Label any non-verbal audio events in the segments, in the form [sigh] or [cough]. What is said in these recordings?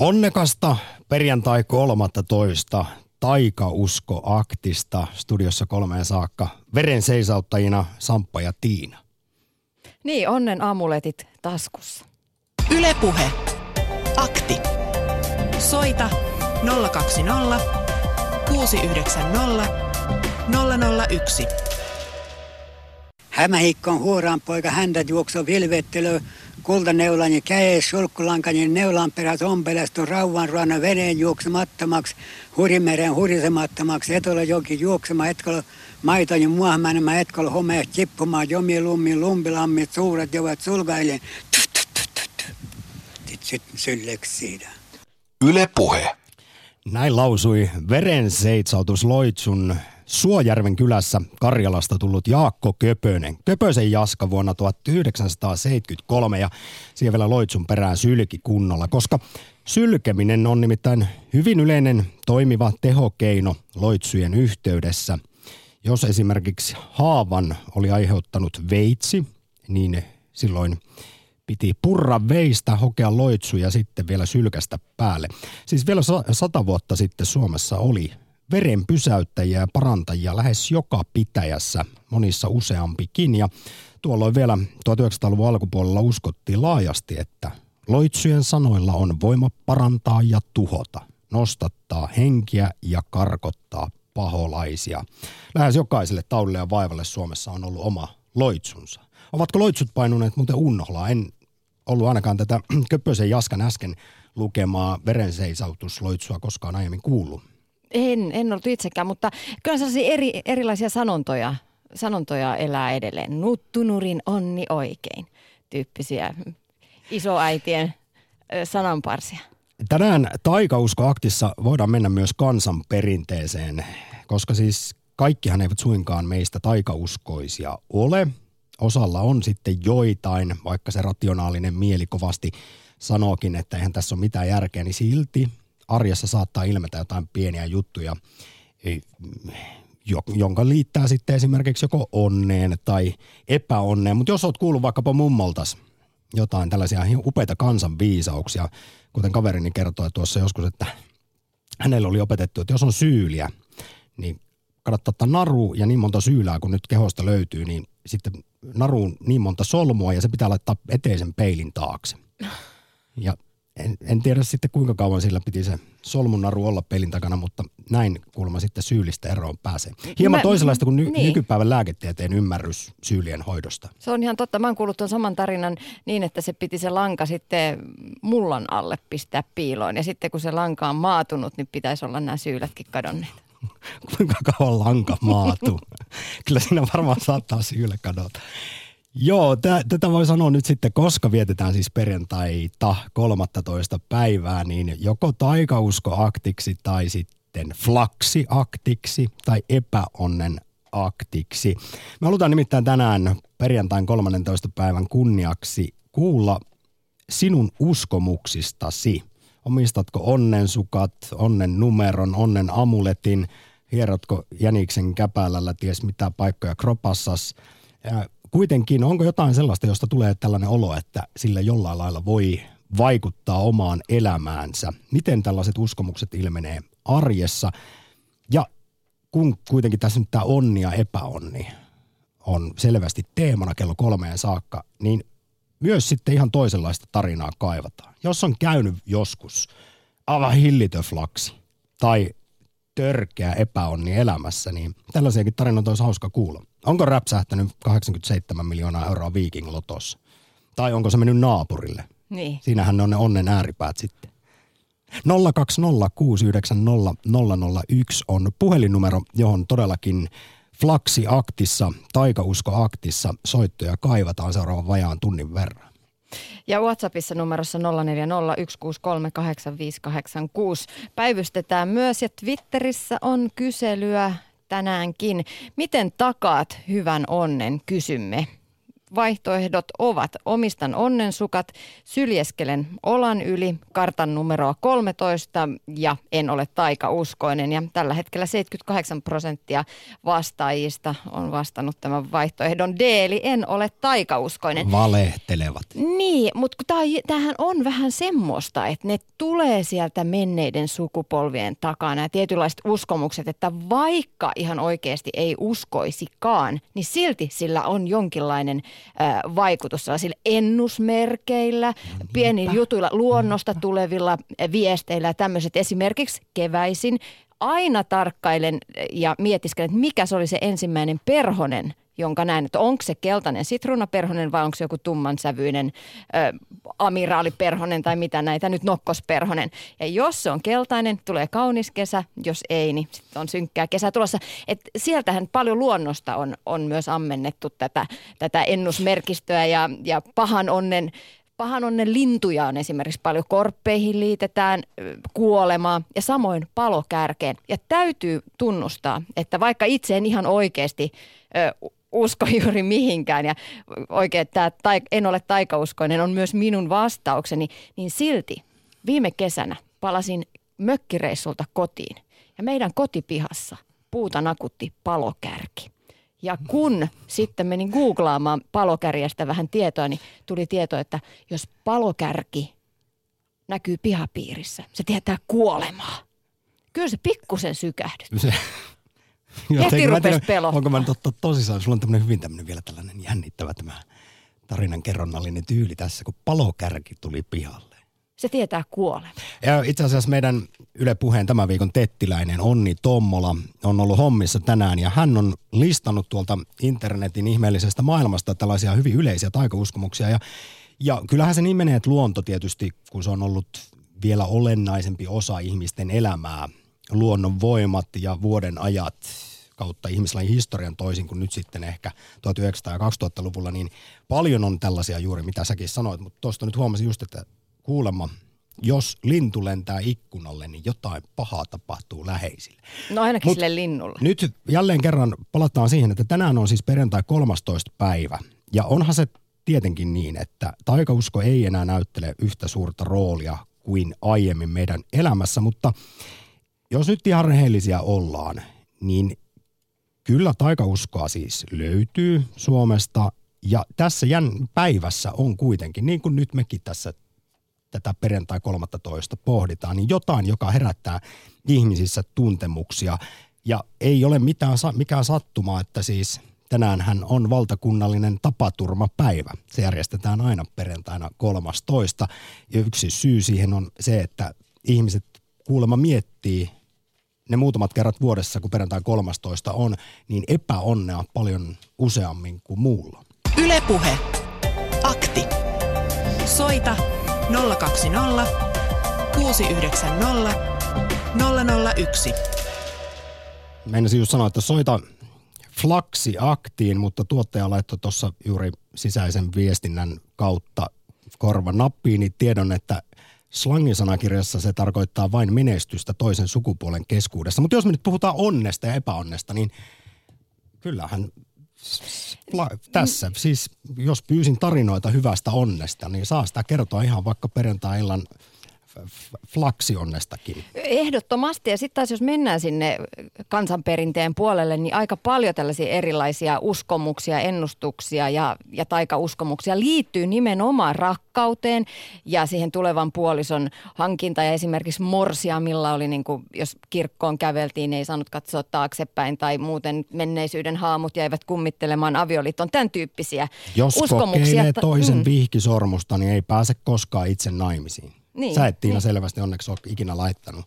Onnekasta perjantai 13. Taikausko-aktista studiossa kolmeen saakka. Veren seisauttajina Samppa ja Tiina. Niin, onnen amuletit taskussa. Ylepuhe. Akti. Soita 020 690 001. Hämähikkon huoraan poika häntä juoksoo vilvettelö, kultaneulani käe, sulkkulankani neulan perät ompelestu rauvan ruona veneen juoksemattomaksi, hurimeren hurisemattomaksi, etolla joki juoksema, etkolla maitoni muahmännämä, etkolla homeet tippumaan, jomi lummi, lumpilammit, suuret jovat sulkailen. Sitten sylleksi siitä. Yle Puhe. Näin lausui verenseitsautus Loitsun Suojärven kylässä Karjalasta tullut Jaakko Köpönen. Köpösen Jaska vuonna 1973 ja siihen vielä Loitsun perään sylki kunnolla, koska sylkeminen on nimittäin hyvin yleinen toimiva tehokeino Loitsujen yhteydessä. Jos esimerkiksi haavan oli aiheuttanut veitsi, niin silloin piti purra veistä, hokea loitsu ja sitten vielä sylkästä päälle. Siis vielä sata vuotta sitten Suomessa oli veren pysäyttäjiä ja parantajia lähes joka pitäjässä, monissa useampikin. Ja tuolloin vielä 1900-luvun alkupuolella uskottiin laajasti, että loitsujen sanoilla on voima parantaa ja tuhota, nostattaa henkiä ja karkottaa paholaisia. Lähes jokaiselle taudille ja vaivalle Suomessa on ollut oma loitsunsa. Ovatko loitsut painuneet muuten unholaan? En ollut ainakaan tätä [clears throat] Köppösen Jaskan äsken lukemaa verenseisautusloitsua koskaan aiemmin kuullut. En, en ollut itsekään, mutta kyllä sellaisia eri, erilaisia sanontoja, sanontoja elää edelleen. Nuttunurin onni oikein tyyppisiä isoäitien sananparsia. Tänään taikauskoaktissa voidaan mennä myös kansanperinteeseen, koska siis kaikkihan eivät suinkaan meistä taikauskoisia ole. Osalla on sitten joitain, vaikka se rationaalinen mieli kovasti sanookin, että eihän tässä ole mitään järkeä, niin silti arjessa saattaa ilmetä jotain pieniä juttuja, jonka liittää sitten esimerkiksi joko onneen tai epäonneen. Mutta jos oot kuullut vaikkapa mummoltas jotain tällaisia upeita kansanviisauksia, kuten kaverini kertoi tuossa joskus, että hänelle oli opetettu, että jos on syyliä, niin kannattaa ottaa naru ja niin monta syylää, kun nyt kehosta löytyy, niin sitten naruun niin monta solmua ja se pitää laittaa eteisen peilin taakse. Ja en, en tiedä sitten kuinka kauan sillä piti se solmunaru olla pelin takana, mutta näin kuulemma sitten syyllistä eroon pääsee. Hieman Mä, toisenlaista kuin ny, niin. nykypäivän lääketieteen ymmärrys syylien hoidosta. Se on ihan totta. Mä oon kuullut tuon saman tarinan niin, että se piti se lanka sitten mullan alle pistää piiloon. Ja sitten kun se lanka on maatunut, niin pitäisi olla nämä syylätkin kadonneet. [laughs] kuinka kauan lanka maatuu? [laughs] Kyllä siinä varmaan saattaa syyle kadota. Joo, t- tätä voi sanoa nyt sitten, koska vietetään siis perjantaita 13. päivää, niin joko taikauskoaktiksi tai sitten flaksiaktiksi tai epäonnen aktiksi. Me halutaan nimittäin tänään perjantain 13. päivän kunniaksi kuulla sinun uskomuksistasi. Omistatko onnensukat, onnen numeron, onnen amuletin, hierotko jäniksen käpälällä ties mitä paikkoja kropassas – kuitenkin, onko jotain sellaista, josta tulee tällainen olo, että sillä jollain lailla voi vaikuttaa omaan elämäänsä? Miten tällaiset uskomukset ilmenee arjessa? Ja kun kuitenkin tässä nyt tämä onni ja epäonni on selvästi teemana kello kolmeen saakka, niin myös sitten ihan toisenlaista tarinaa kaivataan. Jos on käynyt joskus aivan hillitön flaksi tai törkeä epäonni elämässä, niin tällaisiakin tarinoita olisi hauska kuulla. Onko räpsähtänyt 87 miljoonaa euroa Viking Lotossa? Tai onko se mennyt naapurille? Niin. Siinähän ne on ne onnen ääripäät sitten. 020690001 on puhelinnumero, johon todellakin Flaksi-aktissa, Taikausko-aktissa soittoja kaivataan seuraavan vajaan tunnin verran. Ja WhatsAppissa numerossa 0401638586 päivystetään myös ja Twitterissä on kyselyä tänäänkin. Miten takaat hyvän onnen, kysymme. Vaihtoehdot ovat omistan onnensukat, syljeskelen olan yli, kartan numeroa 13 ja en ole taikauskoinen. Ja tällä hetkellä 78 prosenttia vastaajista on vastannut tämän vaihtoehdon D, eli en ole taikauskoinen. Valehtelevat. Niin, mutta tämähän on vähän semmoista, että ne tulee sieltä menneiden sukupolvien takana, nämä tietynlaiset uskomukset, että vaikka ihan oikeasti ei uskoisikaan, niin silti sillä on jonkinlainen vaikutus sellaisilla ennusmerkeillä, no, pienillä jutuilla, luonnosta tulevilla viesteillä ja tämmöiset. Esimerkiksi keväisin aina tarkkailen ja mietiskelen, että mikä se oli se ensimmäinen perhonen, jonka näen, että onko se keltainen sitruunaperhonen vai onko se joku tummansävyinen ö, amiraaliperhonen tai mitä näitä nyt nokkosperhonen. Ja jos se on keltainen, tulee kaunis kesä, jos ei, niin sitten on synkkää kesä tulossa. Et sieltähän paljon luonnosta on, on myös ammennettu tätä, tätä ennusmerkistöä ja, ja pahan onnen pahan onnen lintuja on esimerkiksi paljon. Korppeihin liitetään kuolemaa ja samoin palokärkeen. Ja täytyy tunnustaa, että vaikka itse en ihan oikeasti ö, usko [laughs] juuri mihinkään ja oikein, tämä en ole taikauskoinen on myös minun vastaukseni, niin silti viime kesänä palasin mökkireissulta kotiin ja meidän kotipihassa puuta nakutti palokärki. Ja kun sitten menin googlaamaan palokärjestä vähän tietoa, niin tuli tieto, että jos palokärki näkyy pihapiirissä, se tietää kuolemaa. Kyllä se pikkusen sykähdyt. Heti rupesi pelottaa. Onko mä nyt ottaa tosissaan, sulla on tämmöinen hyvin tämmöinen vielä tällainen jännittävä tämä tarinan kerronnallinen tyyli tässä, kun palokärki tuli pihalle. Se tietää kuolemaa. Ja itse asiassa meidän Yle Puheen tämän viikon tettiläinen Onni Tommola on ollut hommissa tänään ja hän on listannut tuolta internetin ihmeellisestä maailmasta tällaisia hyvin yleisiä taikauskomuksia ja ja kyllähän se niin menee, että luonto tietysti, kun se on ollut vielä olennaisempi osa ihmisten elämää, luonnon voimat ja vuoden ajat kautta ihmislajin historian toisin kuin nyt sitten ehkä 1900- ja 2000-luvulla, niin paljon on tällaisia juuri, mitä säkin sanoit, mutta tuosta nyt huomasin just, että kuulemma jos lintu lentää ikkunalle, niin jotain pahaa tapahtuu läheisille. No ainakin Mut sille linnulle. Nyt jälleen kerran palataan siihen, että tänään on siis perjantai 13. päivä. Ja onhan se tietenkin niin, että taikausko ei enää näyttele yhtä suurta roolia kuin aiemmin meidän elämässä, mutta jos nyt ihan rehellisiä ollaan, niin kyllä taikauskoa siis löytyy Suomesta ja tässä jän päivässä on kuitenkin, niin kuin nyt mekin tässä tätä perjantai 13 pohditaan, niin jotain, joka herättää ihmisissä tuntemuksia. Ja ei ole mitään, mikään sattuma, että siis tänään hän on valtakunnallinen tapaturmapäivä. Se järjestetään aina perjantaina 13. Ja yksi syy siihen on se, että ihmiset kuulemma miettii ne muutamat kerrat vuodessa, kun perjantai 13 on, niin epäonnea paljon useammin kuin muulla. Ylepuhe. Akti. Soita 020 690 001. Meinasin just sanoa, että soita Flaksi aktiin, mutta tuottaja laittoi tuossa juuri sisäisen viestinnän kautta korvan nappiin, niin tiedon, että slangisanakirjassa se tarkoittaa vain menestystä toisen sukupuolen keskuudessa. Mutta jos me nyt puhutaan onnesta ja epäonnesta, niin kyllähän tässä, siis jos pyysin tarinoita hyvästä onnesta, niin saa sitä kertoa ihan vaikka perjantai-illan flaksionnestakin. Ehdottomasti. Ja sitten taas jos mennään sinne kansanperinteen puolelle, niin aika paljon tällaisia erilaisia uskomuksia, ennustuksia ja, ja taikauskomuksia liittyy nimenomaan rakkauteen ja siihen tulevan puolison hankinta. Ja esimerkiksi Morsiamilla oli, niin kuin, jos kirkkoon käveltiin, ei saanut katsoa taaksepäin tai muuten menneisyyden haamut jäivät kummittelemaan avioliiton. Tämän tyyppisiä jos uskomuksia. Jos toisen mm. vihkisormusta, niin ei pääse koskaan itse naimisiin. Niin, Sä et Tiina niin. selvästi onneksi ole ikinä laittanut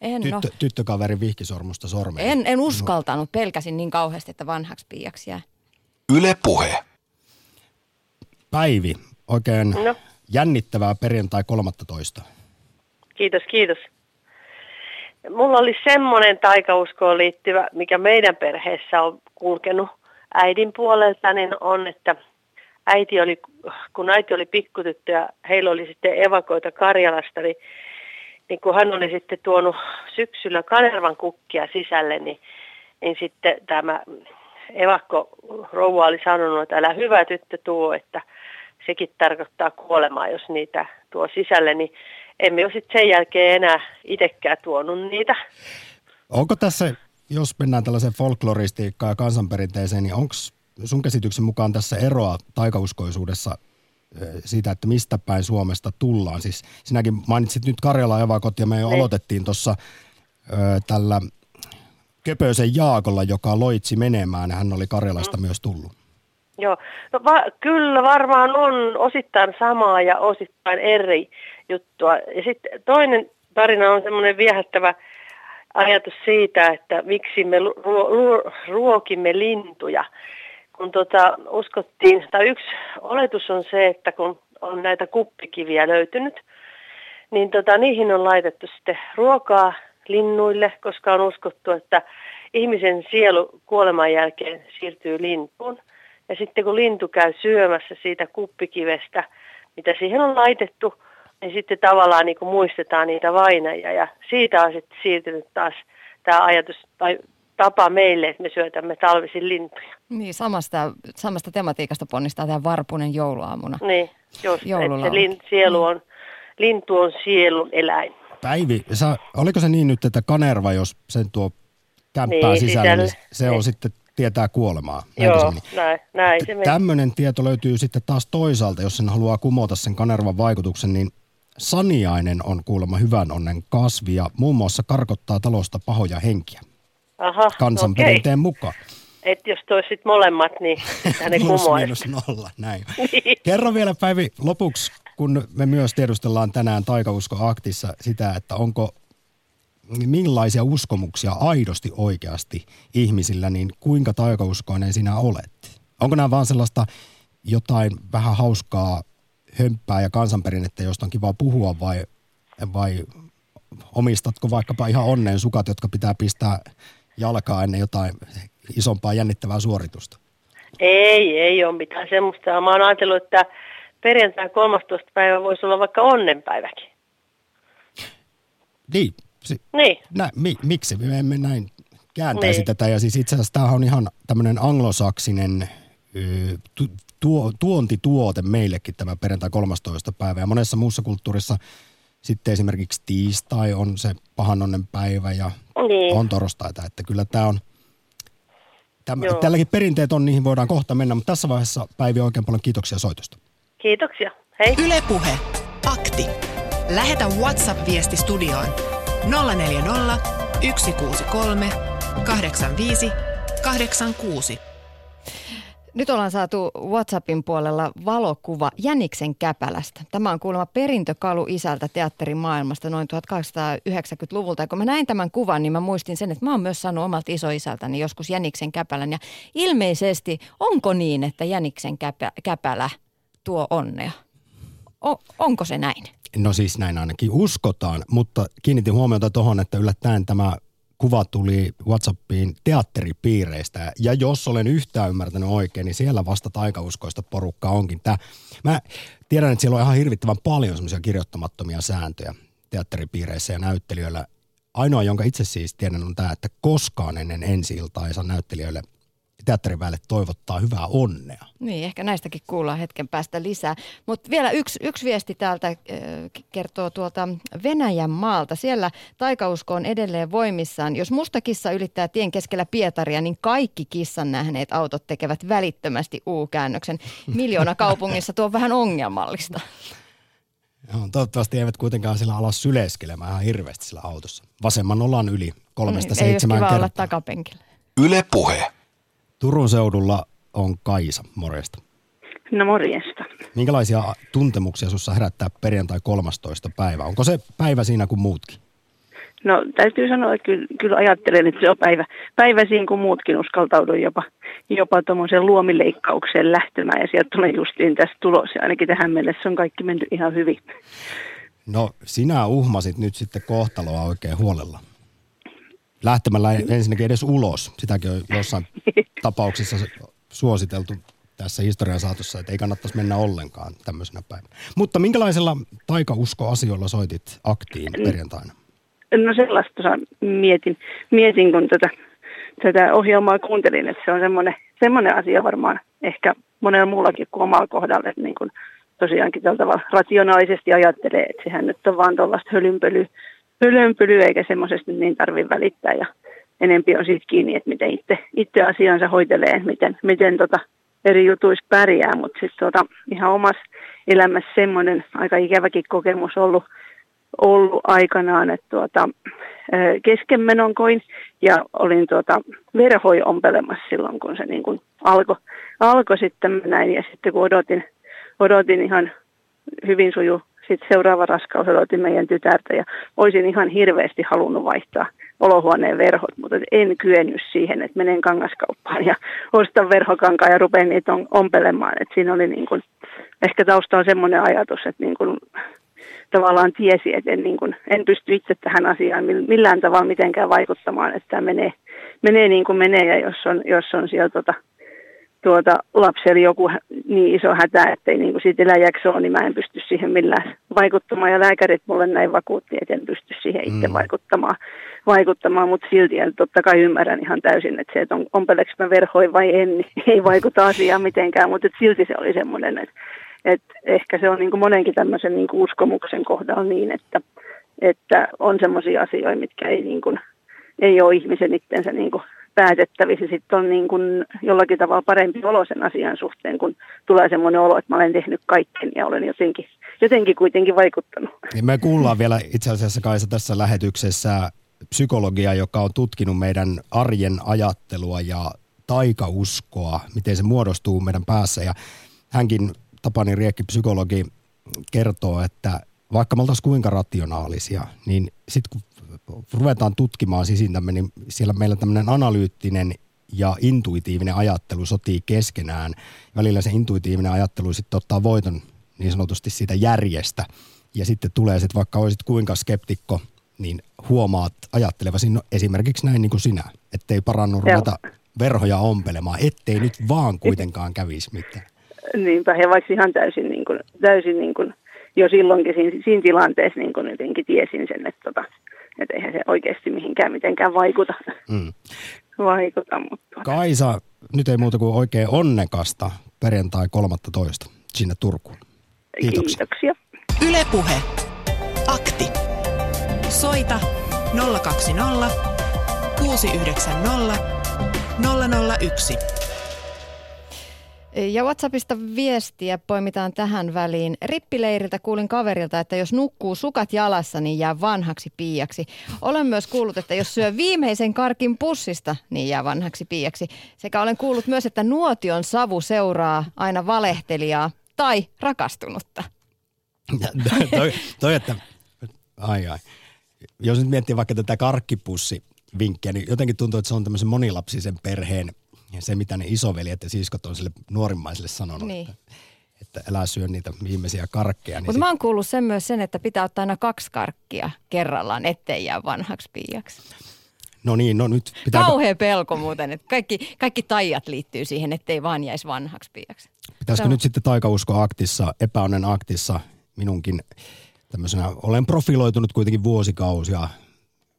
en tyttö, no. tyttökaverin vihkisormusta sormeen. En, en uskaltanut, pelkäsin niin kauheasti, että vanhaksi piiaksi jää. Yle Puhe. Päivi, oikein no. jännittävää perjantai 13. Kiitos, kiitos. Mulla oli semmoinen taikauskoon liittyvä, mikä meidän perheessä on kulkenut äidin puolelta, niin on, että äiti oli, kun äiti oli pikkutyttö ja heillä oli sitten evakoita Karjalasta, niin, niin kun hän oli sitten tuonut syksyllä kanervan kukkia sisälle, niin, niin sitten tämä evakko rouva oli sanonut, että älä hyvä tyttö tuo, että sekin tarkoittaa kuolemaa, jos niitä tuo sisälle, niin emme ole sitten sen jälkeen enää itsekään tuonut niitä. Onko tässä, jos mennään tällaiseen folkloristiikkaan ja kansanperinteeseen, niin onko sun käsityksen mukaan tässä eroa taikauskoisuudessa siitä, että mistä päin Suomesta tullaan? Siis sinäkin mainitsit nyt Karjala evakot ja me jo niin. aloitettiin tuossa tällä Köpösen Jaakolla, joka loitsi menemään hän oli Karjalasta mm. myös tullut. Joo, no va- kyllä varmaan on osittain samaa ja osittain eri juttua. Ja sitten toinen tarina on semmoinen viehättävä ajatus siitä, että miksi me ruo- ruo- ruokimme lintuja. Kun tota, uskottiin, tai yksi oletus on se, että kun on näitä kuppikiviä löytynyt, niin tota, niihin on laitettu sitten ruokaa linnuille, koska on uskottu, että ihmisen sielu kuoleman jälkeen siirtyy lintuun. Ja sitten kun lintu käy syömässä siitä kuppikivestä, mitä siihen on laitettu, niin sitten tavallaan niin kuin muistetaan niitä vainajia. Ja siitä on sitten siirtynyt taas tämä ajatus tai tapa meille, että me syötämme talvisin lintuja. Niin, samasta, samasta tematiikasta ponnistaa tämä Varpunen jouluaamuna. Niin, just, että se lin, sielu on, lintu on sielun eläin. Päivi, sä, oliko se niin nyt, että Kanerva, jos sen tuo kämppää niin, sisälle, sisälle, niin se niin. on sitten tietää kuolemaa. Joo, se näin, näin se Tämmöinen tieto löytyy sitten taas toisaalta, jos sen haluaa kumota sen Kanervan vaikutuksen, niin saniainen on kuulemma hyvän onnen kasvi ja muun muassa karkottaa talosta pahoja henkiä. Aha, Kansanperinteen okay. mukaan. Et jos toisit molemmat, niin [laughs] hänen kumoaisi. nolla, näin. [laughs] niin. Kerro vielä Päivi lopuksi, kun me myös tiedustellaan tänään Taikausko-aktissa sitä, että onko millaisia uskomuksia aidosti oikeasti ihmisillä, niin kuinka taikauskoinen sinä olet? Onko nämä vaan sellaista jotain vähän hauskaa hömppää ja kansanperinnettä, josta on kiva puhua vai, vai omistatko vaikkapa ihan onneen sukat, jotka pitää pistää jalkaa ennen jotain isompaa jännittävää suoritusta? Ei, ei ole mitään semmoista. Mä oon ajatellut, että perjantai 13. päivä voisi olla vaikka onnenpäiväkin. Niin, si- niin. Nä, mi, miksi me emme näin kääntäisi niin. tätä? Ja siis itse asiassa tämä on ihan tämmöinen anglosaksinen tu, tuo, tuontituote meillekin tämä perjantai 13. päivä. Ja monessa muussa kulttuurissa sitten esimerkiksi tiistai on se pahanonnen päivä ja niin. on torstaita. Että kyllä tämä on, Tämä, tälläkin perinteet on, niihin voidaan kohta mennä, mutta tässä vaiheessa Päivi oikein paljon kiitoksia soitosta. Kiitoksia. Hei. Ylepuhe. Akti. Lähetä WhatsApp-viesti studioon 040 163 85 86. Nyt ollaan saatu WhatsAppin puolella valokuva Jäniksen käpälästä. Tämä on kuulemma perintökalu isältä teatterimaailmasta noin 1890-luvulta. Ja kun mä näin tämän kuvan, niin mä muistin sen, että mä oon myös saanut omalta isoisältäni joskus Jäniksen käpälän. Ja ilmeisesti onko niin, että Jäniksen käpä, käpälä tuo onnea? O, onko se näin? No siis näin ainakin uskotaan, mutta kiinnitin huomiota tuohon, että yllättäen tämä kuva tuli WhatsAppiin teatteripiireistä. Ja jos olen yhtään ymmärtänyt oikein, niin siellä vasta taikauskoista porukkaa onkin. Tää, mä tiedän, että siellä on ihan hirvittävän paljon semmoisia kirjoittamattomia sääntöjä teatteripiireissä ja näyttelijöillä. Ainoa, jonka itse siis tiedän, on tämä, että koskaan ennen ensi iltaa ei saa näyttelijöille – teatteriväelle toivottaa hyvää onnea. Niin, ehkä näistäkin kuullaan hetken päästä lisää. Mutta vielä yksi, yksi viesti täältä äh, kertoo tuolta Venäjän maalta. Siellä taikausko on edelleen voimissaan. Jos musta kissa ylittää tien keskellä Pietaria, niin kaikki kissan nähneet autot tekevät välittömästi U-käännöksen. Miljoona [laughs] kaupungissa tuo on vähän ongelmallista. Joo, toivottavasti eivät kuitenkaan sillä ala syleskelemään ihan hirveästi sillä autossa. Vasemman ollaan yli kolmesta mm, seitsemään kertaa. Ei olla takapenkillä. Yle puhe. Turun seudulla on Kaisa, morjesta. No morjesta. Minkälaisia tuntemuksia sinussa herättää perjantai 13. päivä? Onko se päivä siinä kuin muutkin? No täytyy sanoa, että kyllä, kyllä ajattelen, että se on päivä, päivä siinä kuin muutkin uskaltaudun jopa, jopa tuommoisen luomileikkaukseen lähtemään ja sieltä tulee justiin tästä tulos ja ainakin tähän mennessä on kaikki mennyt ihan hyvin. No sinä uhmasit nyt sitten kohtaloa oikein huolella lähtemällä ensinnäkin edes ulos. Sitäkin on jossain tapauksissa suositeltu tässä historian saatossa, että ei kannattaisi mennä ollenkaan tämmöisenä päivänä. Mutta minkälaisella taikauskoasioilla soitit aktiin perjantaina? No sellaista mietin, mietin kun tätä tätä ohjelmaa kuuntelin, että se on semmoinen, semmoinen asia varmaan ehkä monella muullakin kuin omalla kohdalla, että niin kuin tosiaankin tällä tavalla rationaalisesti ajattelee, että sehän nyt on vaan tuollaista hölynpölyä, hölynpölyä eikä semmoisesta niin tarvitse välittää. Ja enempi on siitä kiinni, että miten itse, itse asiansa hoitelee, miten, miten tota eri jutuissa pärjää, mutta sitten tota, ihan omassa elämässä semmoinen aika ikäväkin kokemus ollut, ollut aikanaan, että tuota, keskenmenon koin ja olin tuota, verhoi ompelemassa silloin, kun se niin kuin alkoi alko sitten näin. Ja sitten kun odotin, odotin ihan hyvin suju sitten seuraava raskaus odotin meidän tytärtä ja olisin ihan hirveästi halunnut vaihtaa olohuoneen verhot, mutta en kyennyt siihen, että menen kangaskauppaan ja ostan verhokankaa ja rupean niitä ompelemaan. Et siinä oli niin kuin, ehkä taustalla semmoinen ajatus, että niin kuin, tavallaan tiesi, että en, niin kuin, en pysty itse tähän asiaan millään tavalla mitenkään vaikuttamaan, että tämä menee, menee niin kuin menee ja jos on, jos on siellä tota, tuota, lapsella joku niin iso hätä, että ei niin kuin siitä eläjäksi ole, niin mä en pysty siihen millään vaikuttamaan. Ja lääkärit mulle näin vakuutti, että en pysty siihen itse mm. vaikuttamaan, vaikuttamaan, mutta silti ja totta kai ymmärrän ihan täysin, että se, että on, ompeleks mä verhoin vai en, niin [laughs] ei vaikuta asiaan mitenkään, mutta silti se oli semmoinen, että, että ehkä se on niin kuin monenkin tämmöisen niin kuin uskomuksen kohdalla niin, että, että on semmoisia asioita, mitkä ei, niin kuin, ei ole ihmisen itsensä niin kuin päätettävissä. Sitten on niin kuin jollakin tavalla parempi olo sen asian suhteen, kun tulee semmoinen olo, että mä olen tehnyt kaiken ja olen jotenkin, jotenkin kuitenkin vaikuttanut. Niin me kuullaan vielä itse asiassa Kaisa tässä lähetyksessä psykologia, joka on tutkinut meidän arjen ajattelua ja taikauskoa, miten se muodostuu meidän päässä. Ja hänkin, Tapani Riekki, psykologi, kertoo, että vaikka me oltaisiin kuinka rationaalisia, niin sitten kun ruvetaan tutkimaan sisintämme, niin siellä meillä tämmöinen analyyttinen ja intuitiivinen ajattelu sotii keskenään. Välillä se intuitiivinen ajattelu sitten ottaa voiton niin sanotusti siitä järjestä. Ja sitten tulee sitten, vaikka olisit kuinka skeptikko, niin huomaat ajattelevasi no, esimerkiksi näin niin kuin sinä, ettei parannu ruveta verhoja ompelemaan, ettei nyt vaan kuitenkaan kävisi mitään. Niinpä, ja vaikka ihan täysin, niin kuin, täysin niin kuin, jo silloinkin siinä, siinä tilanteessa niin kuin jotenkin tiesin sen, että tota, että eihän se oikeasti mihinkään mitenkään vaikuta. Mm. vaikuta mutta... Kaisa, nyt ei muuta kuin oikein onnekasta perjantai 13. sinne Turkuun. Kiitoksia. Kiitoksia. Ylepuhe. Akti. Soita 020 690 001. Ja WhatsAppista viestiä poimitaan tähän väliin. Rippileiriltä kuulin kaverilta, että jos nukkuu sukat jalassa, niin jää vanhaksi piiaksi. Olen myös kuullut, että jos syö viimeisen karkin pussista, niin jää vanhaksi piiaksi. Sekä olen kuullut myös, että nuotion savu seuraa aina valehtelijaa tai rakastunutta. toi, toi, että, ai ai. Jos nyt miettii vaikka tätä karkkipussi-vinkkiä, niin jotenkin tuntuu, että se on tämmöisen monilapsisen perheen – ja se, mitä ne isoveljet ja siskot on sille nuorimmaiselle sanonut, niin. että, että älä syö niitä viimeisiä karkkeja. Niin Mutta sit... mä oon kuullut sen myös sen, että pitää ottaa aina kaksi karkkia kerrallaan, ettei jää vanhaksi piiaksi. No niin, no nyt pitää... Kauhea pelko muuten, että kaikki, kaikki taijat liittyy siihen, ettei vaan jäisi vanhaksi piiaksi. Pitäisikö Tämä... nyt sitten taikausko aktissa, epäonnen aktissa minunkin tämmöisenä, olen profiloitunut kuitenkin vuosikausia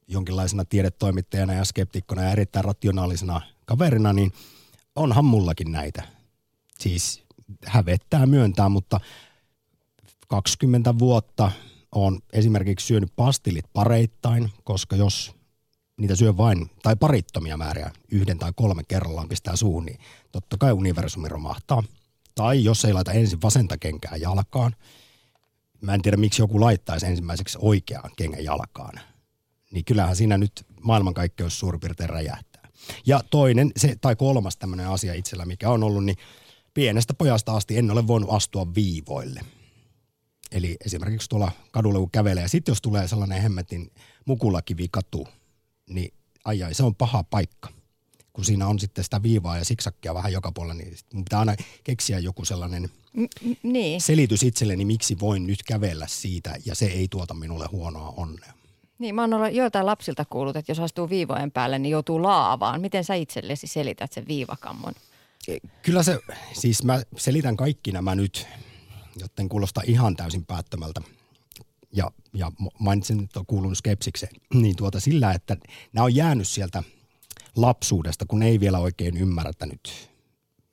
jonkinlaisena tiedetoimittajana ja skeptikkona ja erittäin rationaalisena kaverina, niin onhan mullakin näitä. Siis hävettää myöntää, mutta 20 vuotta on esimerkiksi syönyt pastillit pareittain, koska jos niitä syö vain, tai parittomia määriä, yhden tai kolmen kerrallaan pistää suuhun, niin totta kai universumi romahtaa. Tai jos ei laita ensin vasenta kenkää jalkaan, mä en tiedä miksi joku laittaisi ensimmäiseksi oikeaan kengän jalkaan, niin kyllähän siinä nyt maailmankaikkeus suurin piirtein räjähtää. Ja toinen, se, tai kolmas tämmöinen asia itsellä, mikä on ollut, niin pienestä pojasta asti en ole voinut astua viivoille. Eli esimerkiksi tuolla kadulla kun kävelee, ja sitten jos tulee sellainen hemmetin mukulakivi katu, niin ai ai, se on paha paikka. Kun siinä on sitten sitä viivaa ja siksakkia vähän joka puolella, niin mun pitää aina keksiä joku sellainen niin. selitys itselleni, miksi voin nyt kävellä siitä, ja se ei tuota minulle huonoa onnea. Niin, mä oon joitain lapsilta kuullut, että jos astuu viivojen päälle, niin joutuu laavaan. Miten sä itsellesi selität sen viivakammon? E, kyllä se, siis mä selitän kaikki nämä nyt, joten kuulostaa ihan täysin päättömältä. Ja, ja mainitsin, että on kuulunut skepsikseen. [clears throat] Niin tuota sillä, että nämä on jäänyt sieltä lapsuudesta, kun ei vielä oikein ymmärtänyt,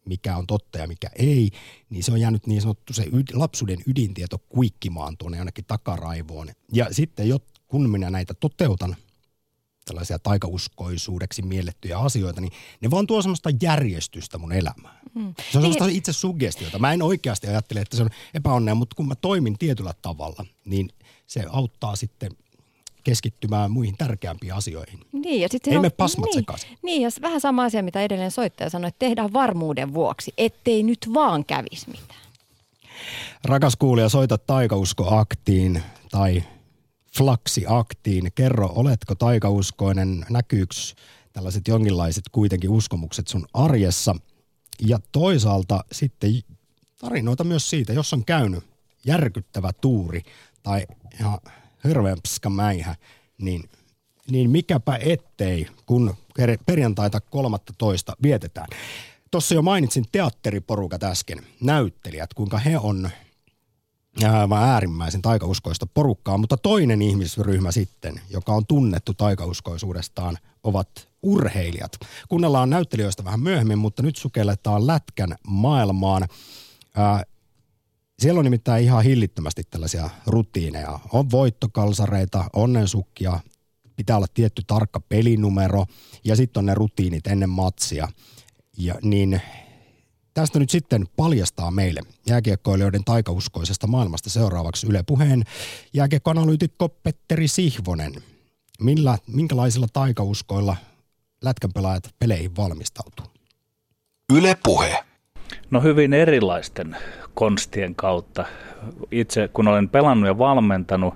mikä on totta ja mikä ei, niin se on jäänyt niin sanottu se lapsuuden ydintieto kuikkimaan tuonne jonnekin takaraivoon. Ja sitten jo, kun minä näitä toteutan, tällaisia taikauskoisuudeksi miellettyjä asioita, niin ne vaan tuo semmoista järjestystä mun elämään. Mm. Se on semmoista niin. itse suggestiota. Mä en oikeasti ajattele, että se on epäonnea, mutta kun mä toimin tietyllä tavalla, niin se auttaa sitten keskittymään muihin tärkeämpiin asioihin. Niin, ja sitten Ei me pasmat niin, sekaisin. Niin, ja vähän sama asia, mitä edelleen soittaja sanoi, että tehdään varmuuden vuoksi, ettei nyt vaan kävisi mitään. Rakas kuulija, soita taikauskoaktiin tai flaksiaktiin. Kerro, oletko taikauskoinen, näkyyks tällaiset jonkinlaiset kuitenkin uskomukset sun arjessa? Ja toisaalta sitten tarinoita myös siitä, jos on käynyt järkyttävä tuuri tai ihan hirveän mäihä, niin, niin mikäpä ettei, kun perjantaita 13 vietetään. Tuossa jo mainitsin teatteriporukat äsken, näyttelijät, kuinka he on aivan äärimmäisen taikauskoista porukkaa, mutta toinen ihmisryhmä sitten, joka on tunnettu taikauskoisuudestaan, ovat urheilijat. Kuunnellaan näyttelijöistä vähän myöhemmin, mutta nyt sukelletaan lätkän maailmaan. Siellä on nimittäin ihan hillittömästi tällaisia rutiineja. On voittokalsareita, onnensukkia, pitää olla tietty tarkka pelinumero ja sitten on ne rutiinit ennen matsia. Ja niin tästä nyt sitten paljastaa meille jääkiekkoilijoiden taikauskoisesta maailmasta seuraavaksi Yle Puheen jääkiekkoanalyytikko Petteri Sihvonen. Millä, minkälaisilla taikauskoilla lätkänpelaajat peleihin valmistautuu? Yle Puhe. No hyvin erilaisten konstien kautta. Itse kun olen pelannut ja valmentanut,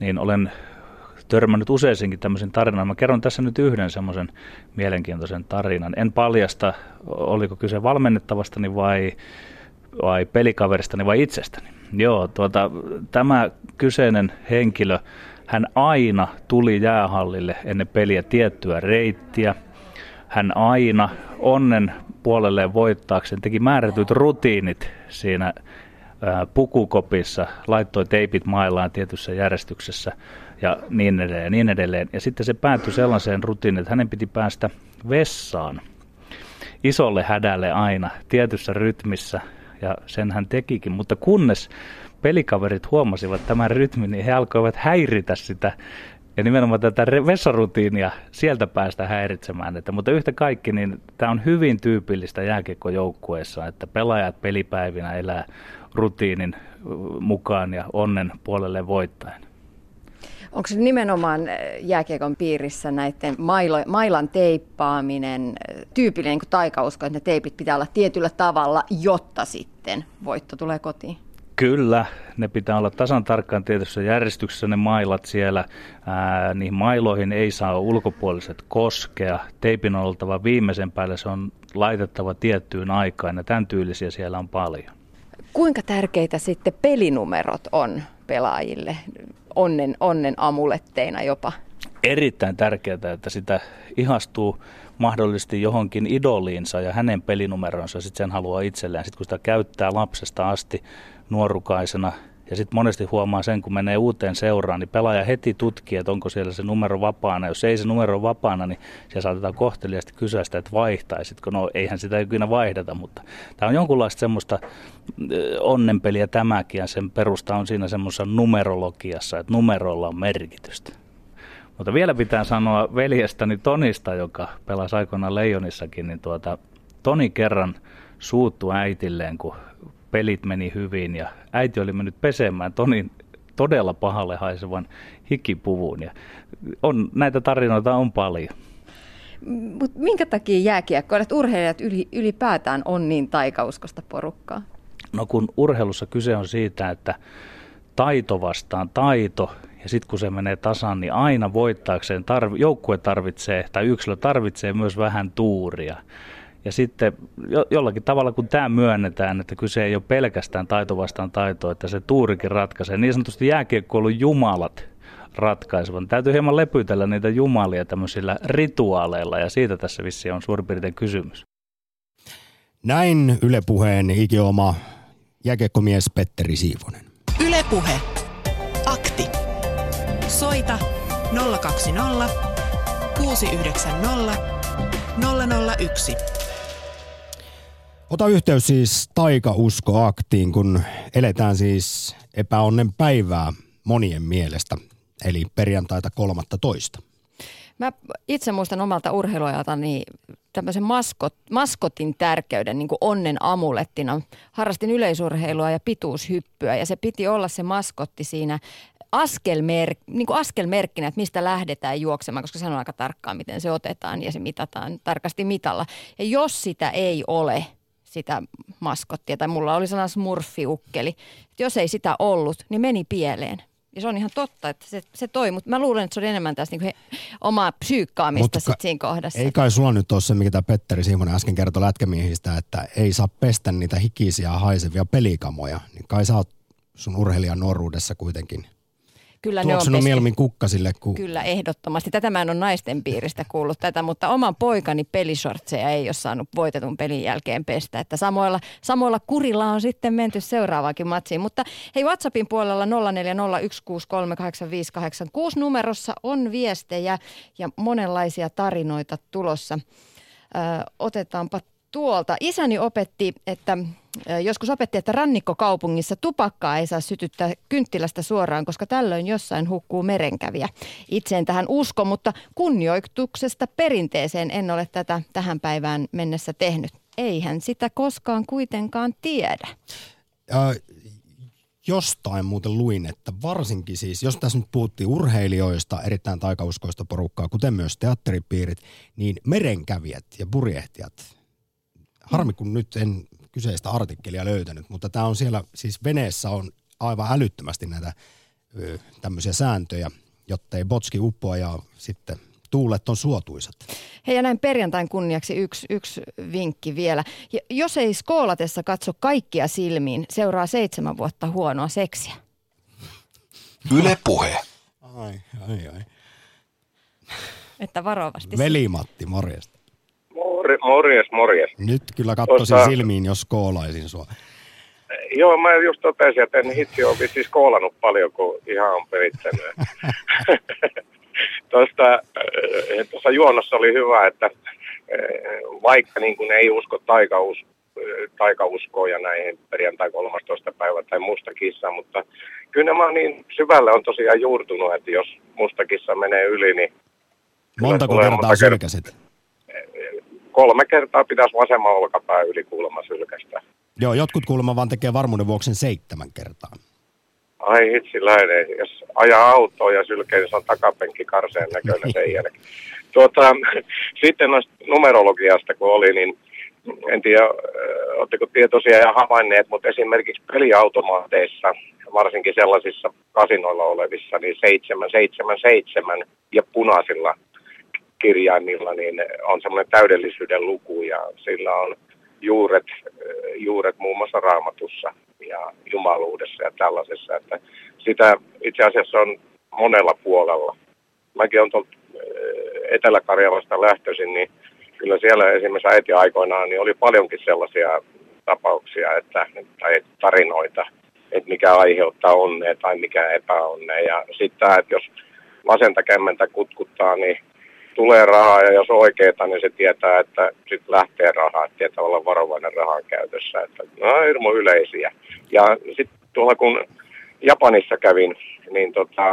niin olen törmännyt useisinkin tämmöisen tarinan. Mä kerron tässä nyt yhden semmoisen mielenkiintoisen tarinan. En paljasta, oliko kyse valmennettavastani vai, vai pelikaveristani vai itsestäni. Joo, tuota, tämä kyseinen henkilö, hän aina tuli jäähallille ennen peliä tiettyä reittiä. Hän aina onnen puolelleen voittaakseen teki määrätyt rutiinit siinä pukukopissa, laittoi teipit maillaan tietyssä järjestyksessä ja niin edelleen ja niin edelleen. Ja sitten se päättyi sellaiseen rutiiniin, että hänen piti päästä vessaan isolle hädälle aina tietyssä rytmissä ja sen hän tekikin, mutta kunnes pelikaverit huomasivat tämän rytmin, niin he alkoivat häiritä sitä ja nimenomaan tätä vessarutiinia sieltä päästä häiritsemään. Että, mutta yhtä kaikki, niin tämä on hyvin tyypillistä jääkiekkojoukkueessa, että pelaajat pelipäivinä elää rutiinin mukaan ja onnen puolelle voittaen. Onko se nimenomaan jääkiekon piirissä näiden mailo, mailan teippaaminen tyypillinen niin taikausko, että ne teipit pitää olla tietyllä tavalla, jotta sitten voitto tulee kotiin? Kyllä, ne pitää olla tasan tarkkaan tietyssä järjestyksessä ne mailat siellä. Ää, niihin mailoihin ei saa ulkopuoliset koskea. Teipin on oltava viimeisen päälle, se on laitettava tiettyyn aikaan ja tämän tyylisiä siellä on paljon. Kuinka tärkeitä sitten pelinumerot on pelaajille onnen, onnen amuletteina jopa? Erittäin tärkeää, että sitä ihastuu mahdollisesti johonkin idoliinsa ja hänen pelinumeronsa, sitten sen haluaa itselleen. Sitten kun sitä käyttää lapsesta asti nuorukaisena, ja sitten monesti huomaa sen, kun menee uuteen seuraan, niin pelaaja heti tutkii, että onko siellä se numero vapaana. Jos ei se numero ole vapaana, niin siellä saatetaan kohteliaasti kysyä sitä, että vaihtaisitko. No eihän sitä ikinä vaihdata, mutta tämä on jonkunlaista semmoista onnenpeliä tämäkin, ja sen perusta on siinä semmoisessa numerologiassa, että numerolla on merkitystä. Mutta vielä pitää sanoa veljestäni Tonista, joka pelasi aikoinaan Leijonissakin, niin tuota, Toni kerran suuttu äitilleen, kun pelit meni hyvin ja äiti oli mennyt pesemään Tonin todella pahalle haisevan hikipuvun. Ja on, näitä tarinoita on paljon. Mut minkä takia jääkiekkoilijat, urheilijat yli, ylipäätään on niin taikauskosta porukkaa? No kun urheilussa kyse on siitä, että taito vastaan taito ja sitten kun se menee tasan, niin aina voittaakseen tarv- joukkue tarvitsee tai yksilö tarvitsee myös vähän tuuria. Ja sitten jo, jollakin tavalla, kun tämä myönnetään, että kyse ei ole pelkästään taito vastaan taito, että se tuurikin ratkaisee. Niin sanotusti jääkiekkoilun jumalat ratkaisevan. Täytyy hieman lepytellä niitä jumalia tämmöisillä rituaaleilla, ja siitä tässä vissi on suurin piirtein kysymys. Näin Yle Puheen ikioma jääkiekkomies Petteri Siivonen. Yle Puhe. Akti. Soita 020 690 001. Ota yhteys siis taikauskoaktiin, kun eletään siis epäonnen päivää monien mielestä, eli perjantaita 13. Mä itse muistan omalta urheiluajaltani tämmöisen maskot, maskotin tärkeyden niin kuin onnen amulettina. Harrastin yleisurheilua ja pituushyppyä ja se piti olla se maskotti siinä askelmer, niin kuin askelmerkkinä, että mistä lähdetään juoksemaan, koska se on aika tarkkaan, miten se otetaan ja se mitataan tarkasti mitalla. Ja jos sitä ei ole, sitä maskottia, tai mulla oli sellainen smurfiukkeli, että jos ei sitä ollut, niin meni pieleen. Ja se on ihan totta, että se, se toi, mutta mä luulen, että se oli enemmän tässä niinku he, omaa psyykkaamista sit siinä kohdassa. Ei kai sulla nyt ole se, mikä tämä Petteri Simonen äsken kertoi lätkämiehistä, että ei saa pestä niitä hikisiä haisevia pelikamoja. Niin kai sä oot sun urheilijan nuoruudessa kuitenkin Kyllä ne on mieluummin kukkasille kuin... Kyllä, ehdottomasti. Tätä mä en ole naisten piiristä kuullut tätä, mutta oman poikani pelishortseja ei ole saanut voitetun pelin jälkeen pestä. Että samoilla, samoilla kurilla on sitten menty seuraavaankin matsiin. Mutta hei, WhatsAppin puolella 0401638586 numerossa on viestejä ja monenlaisia tarinoita tulossa. Ö, otetaanpa tuolta. Isäni opetti, että joskus opetti, että rannikkokaupungissa tupakkaa ei saa sytyttää kynttilästä suoraan, koska tällöin jossain hukkuu merenkäviä. Itse en tähän usko, mutta kunnioituksesta perinteeseen en ole tätä tähän päivään mennessä tehnyt. Eihän sitä koskaan kuitenkaan tiedä. Äh, jostain muuten luin, että varsinkin siis, jos tässä nyt puhuttiin urheilijoista, erittäin taikauskoista porukkaa, kuten myös teatteripiirit, niin merenkävijät ja purjehtijat – Harmi, kun nyt en kyseistä artikkelia löytänyt, mutta tämä on siellä, siis veneessä on aivan älyttömästi näitä ö, tämmöisiä sääntöjä, jotta ei botski uppoa ja sitten tuulet on suotuisat. Hei ja näin perjantain kunniaksi yksi, yksi vinkki vielä. Ja jos ei skoolatessa katso kaikkia silmiin, seuraa seitsemän vuotta huonoa seksiä. Yle puhe. Ai, ai, ai. Että varovasti. Veli-Matti, morjesta. Mor- morjes, morjes. Nyt kyllä katsoisin Tuosta... silmiin, jos koolaisin sua. Joo, mä just totesin, että en hitsi ole siis koolannut paljon, kun ihan on perittänyt. [laughs] Tuosta, eh, tuossa juonnossa oli hyvä, että eh, vaikka niin kuin ei usko taikaus, eh, taikauskoa ja näihin perjantai 13. päivä tai musta kissa, mutta kyllä nämä niin syvälle on tosiaan juurtunut, että jos musta kissa menee yli, niin... Montako kertaa sylkäsit? Kolme kertaa pitäisi vasemman olkapää yli kuulemma sylkästä. Joo, jotkut kuulemma vaan tekee varmuuden vuoksi seitsemän kertaa. Ai hitsi lähde, jos ajaa autoa ja sylkee, niin se on takapenkki karseen näköinen sen jälkeen. Tuota, [laughs] sitten noista numerologiasta kun oli, niin en tiedä, oletteko tietoisia ja havainneet, mutta esimerkiksi peliautomaateissa, varsinkin sellaisissa kasinoilla olevissa, niin 777 ja punaisilla kirjaimilla, niin on semmoinen täydellisyyden luku ja sillä on juuret, juuret muun muassa raamatussa ja jumaluudessa ja tällaisessa, että sitä itse asiassa on monella puolella. Mäkin olen tuolta eh, Etelä-Karjalasta lähtöisin, niin kyllä siellä esimerkiksi äiti aikoinaan niin oli paljonkin sellaisia tapauksia että, tai tarinoita, että mikä aiheuttaa onnea tai mikä epäonnea. Ja sitten että jos vasenta kämmentä kutkuttaa, niin tulee rahaa ja jos oikeeta, niin se tietää, että sitten lähtee rahaa, että tietää olla varovainen rahan käytössä. Että ne on hirmu yleisiä. Ja sitten tuolla kun Japanissa kävin, niin tota,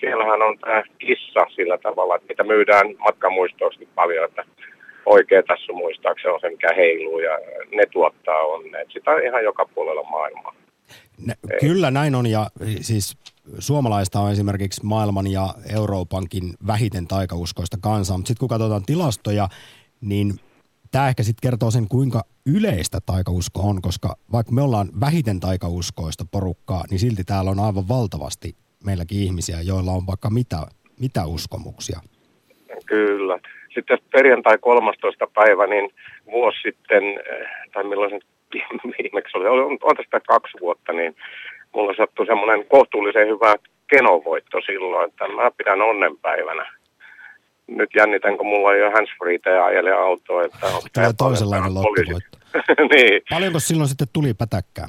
siellähän on tämä kissa sillä tavalla, että niitä myydään matkamuistoiksi paljon, että oikea tässä muistaakseni on se, mikä heiluu ja ne tuottaa onneet. Sitä on ihan joka puolella maailmaa. Kyllä näin on ja siis suomalaista on esimerkiksi maailman ja Euroopankin vähiten taikauskoista kansaa, mutta sitten kun katsotaan tilastoja, niin tämä ehkä sitten kertoo sen, kuinka yleistä taikausko on, koska vaikka me ollaan vähiten taikauskoista porukkaa, niin silti täällä on aivan valtavasti meilläkin ihmisiä, joilla on vaikka mitä, mitä uskomuksia. Kyllä. Sitten perjantai 13. päivä, niin vuosi sitten, eh, tai milloin se [laughs] viimeksi oli, on, on tästä kaksi vuotta, niin mulla sattui semmoinen kohtuullisen hyvä kenovoitto silloin, että mä pidän onnenpäivänä. Nyt jännitän, kun mulla ei ole handsfreetä ja ajelee autoa. Että Tulee toisenlainen lottovoitto. [laughs] niin. Paljonko silloin sitten tuli pätäkkää?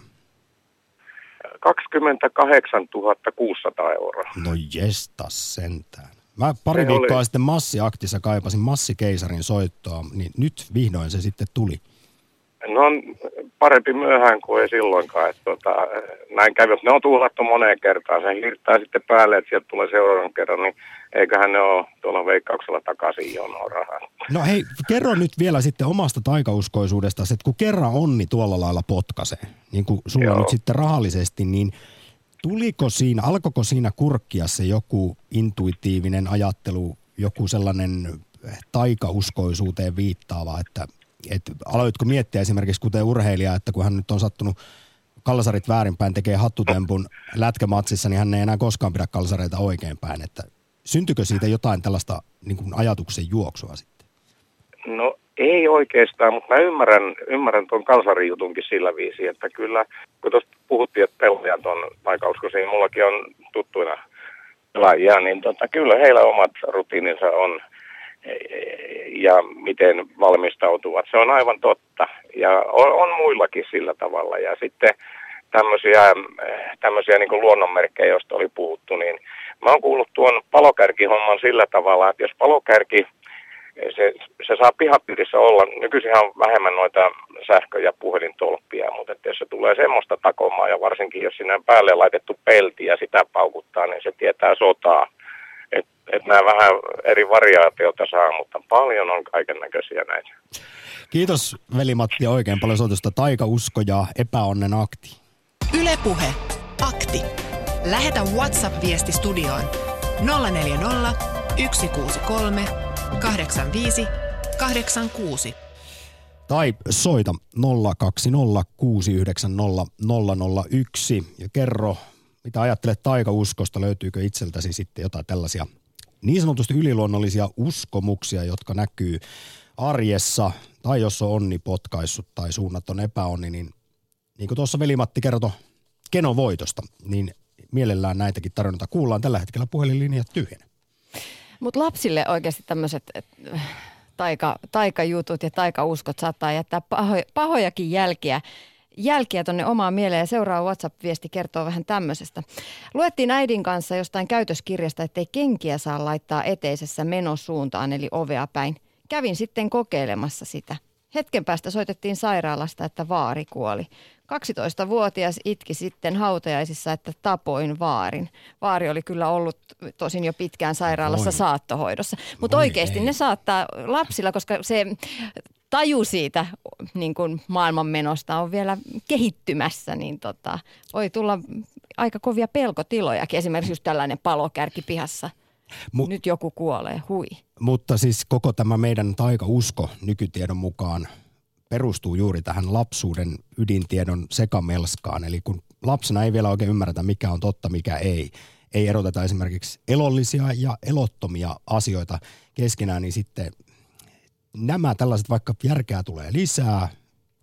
28 600 euroa. No jesta sentään. Mä pari Se viikkoa oli. sitten Massiaktissa kaipasin Massikeisarin soittoa, niin nyt vihdoin se sitten tuli. No parempi myöhään kuin ei silloinkaan. Että tota, näin kävi. Ne on tuhlattu moneen kertaan. Se hirttää sitten päälle, että sieltä tulee seuraavan kerran, niin eiköhän ne ole tuolla veikkauksella takaisin jonoon rahaa. No hei, kerro nyt vielä sitten omasta taikauskoisuudesta, että kun kerran onni tuolla lailla potkasee, niin kuin sulla Joo. nyt sitten rahallisesti, niin tuliko siinä, alkoiko siinä kurkkia se joku intuitiivinen ajattelu, joku sellainen taikauskoisuuteen viittaava, että, että aloitko miettiä esimerkiksi kuten urheilija, että kun hän nyt on sattunut kalsarit väärinpäin, tekee hattutempun lätkämatsissa, niin hän ei enää koskaan pidä kalsareita oikeinpäin, että syntyykö siitä jotain tällaista niin kuin ajatuksen juoksua sitten? No ei oikeastaan, mutta mä ymmärrän, ymmärrän tuon kalsarijutunkin sillä viisi, että kyllä, kun tuosta puhuttiin, että pelaajat on taikauskoisia, niin mullakin on tuttuina pelaajia, niin tota, kyllä heillä omat rutiininsa on ja miten valmistautuvat. Se on aivan totta ja on, on muillakin sillä tavalla ja sitten tämmöisiä, tämmöisiä niin kuin luonnonmerkkejä, joista oli puhuttu, niin mä oon kuullut tuon palokärkihomman sillä tavalla, että jos palokärki se, se saa pihapiirissä olla, nykyisin on vähemmän noita sähkö- ja puhelintolppia, mutta että jos se tulee semmoista takomaa ja varsinkin jos sinne on päälle laitettu pelti ja sitä paukuttaa, niin se tietää sotaa. Et, et nämä vähän eri variaatioita saa, mutta paljon on kaiken näköisiä näitä. Kiitos veli-Matti ja oikein paljon soitusta taikausko ja epäonnen akti. Ylepuhe akti. Lähetä WhatsApp-viesti studioon 040 163 85 86. Tai soita 020690001 ja kerro, mitä ajattelet taikauskosta, löytyykö itseltäsi sitten jotain tällaisia niin sanotusti yliluonnollisia uskomuksia, jotka näkyy arjessa, tai jos on onni potkaissut tai suunnaton epäonni, niin niin kuin tuossa veli-Matti kertoi Kenovoitosta, niin mielellään näitäkin tarinoita kuullaan. Tällä hetkellä puhelinlinjat tyhjänä. Mutta lapsille oikeasti tämmöiset taika, taikajutut ja taikauskot saattaa jättää paho, pahojakin jälkiä jälkiä tonne omaan mieleen ja seuraava WhatsApp-viesti kertoo vähän tämmöisestä. Luettiin äidin kanssa jostain käytöskirjasta, ettei kenkiä saa laittaa eteisessä menosuuntaan eli ovea päin. Kävin sitten kokeilemassa sitä. Hetken päästä soitettiin sairaalasta, että vaari kuoli. 12-vuotias itki sitten hautajaisissa, että tapoin vaarin. Vaari oli kyllä ollut tosin jo pitkään sairaalassa Voi. saattohoidossa. Mutta oikeasti ei. ne saattaa lapsilla, koska se taju siitä niin kuin maailmanmenosta on vielä kehittymässä, niin tota, voi tulla aika kovia pelkotilojakin. Esimerkiksi just tällainen palokärki pihassa. Mu- Nyt joku kuolee, hui. Mutta siis koko tämä meidän taikausko nykytiedon mukaan perustuu juuri tähän lapsuuden ydintiedon sekamelskaan. Eli kun lapsena ei vielä oikein ymmärretä, mikä on totta, mikä ei, ei eroteta esimerkiksi elollisia ja elottomia asioita keskenään, niin sitten nämä tällaiset, vaikka järkeä tulee lisää,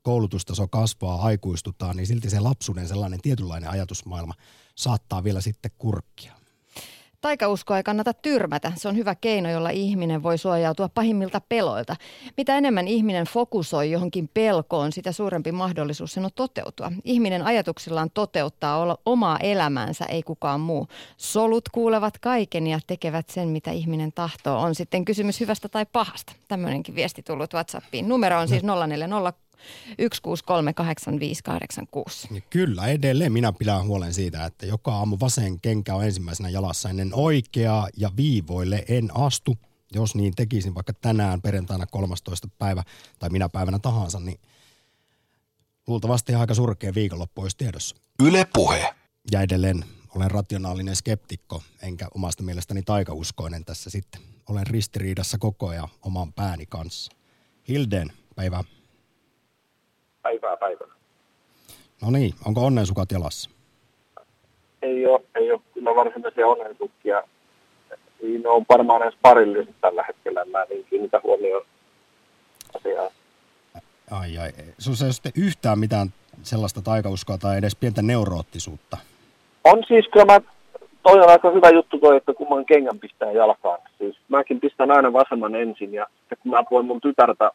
koulutustaso kasvaa, aikuistutaan, niin silti se lapsuuden sellainen tietynlainen ajatusmaailma saattaa vielä sitten kurkkia. Taikauskoa ei kannata tyrmätä. Se on hyvä keino, jolla ihminen voi suojautua pahimmilta peloilta. Mitä enemmän ihminen fokusoi johonkin pelkoon, sitä suurempi mahdollisuus sen on toteutua. Ihminen ajatuksillaan toteuttaa olla omaa elämäänsä, ei kukaan muu. Solut kuulevat kaiken ja tekevät sen, mitä ihminen tahtoo. On sitten kysymys hyvästä tai pahasta. Tämmöinenkin viesti tullut WhatsAppiin. Numero on siis 040 1638586. Ja kyllä, edelleen minä pidän huolen siitä, että joka aamu vasen kenkä on ensimmäisenä jalassa ennen oikeaa ja viivoille en astu. Jos niin tekisin vaikka tänään perjantaina 13. päivä tai minä päivänä tahansa, niin luultavasti aika surkea viikonloppu olisi tiedossa. Yle Puhe. Ja edelleen olen rationaalinen skeptikko, enkä omasta mielestäni taikauskoinen tässä sitten. Olen ristiriidassa koko ajan oman pääni kanssa. Hilden, päivää. Päivää päivänä. No niin, onko onnensukat jalassa? Ei ole, ei ole kyllä varsinaisia onnentukkia. Ei ne on varmaan edes parilliset tällä hetkellä. Mä en niin kiinnitä huomioon asiaan. Ai ai, sinulla ei ole sitten yhtään mitään sellaista taikauskoa tai edes pientä neuroottisuutta. On siis kyllä mä, toi on aika hyvä juttu toi, että kumman kengän pistää jalkaan. Siis mäkin pistän aina vasemman ensin ja sitten kun mä voin mun tytärtä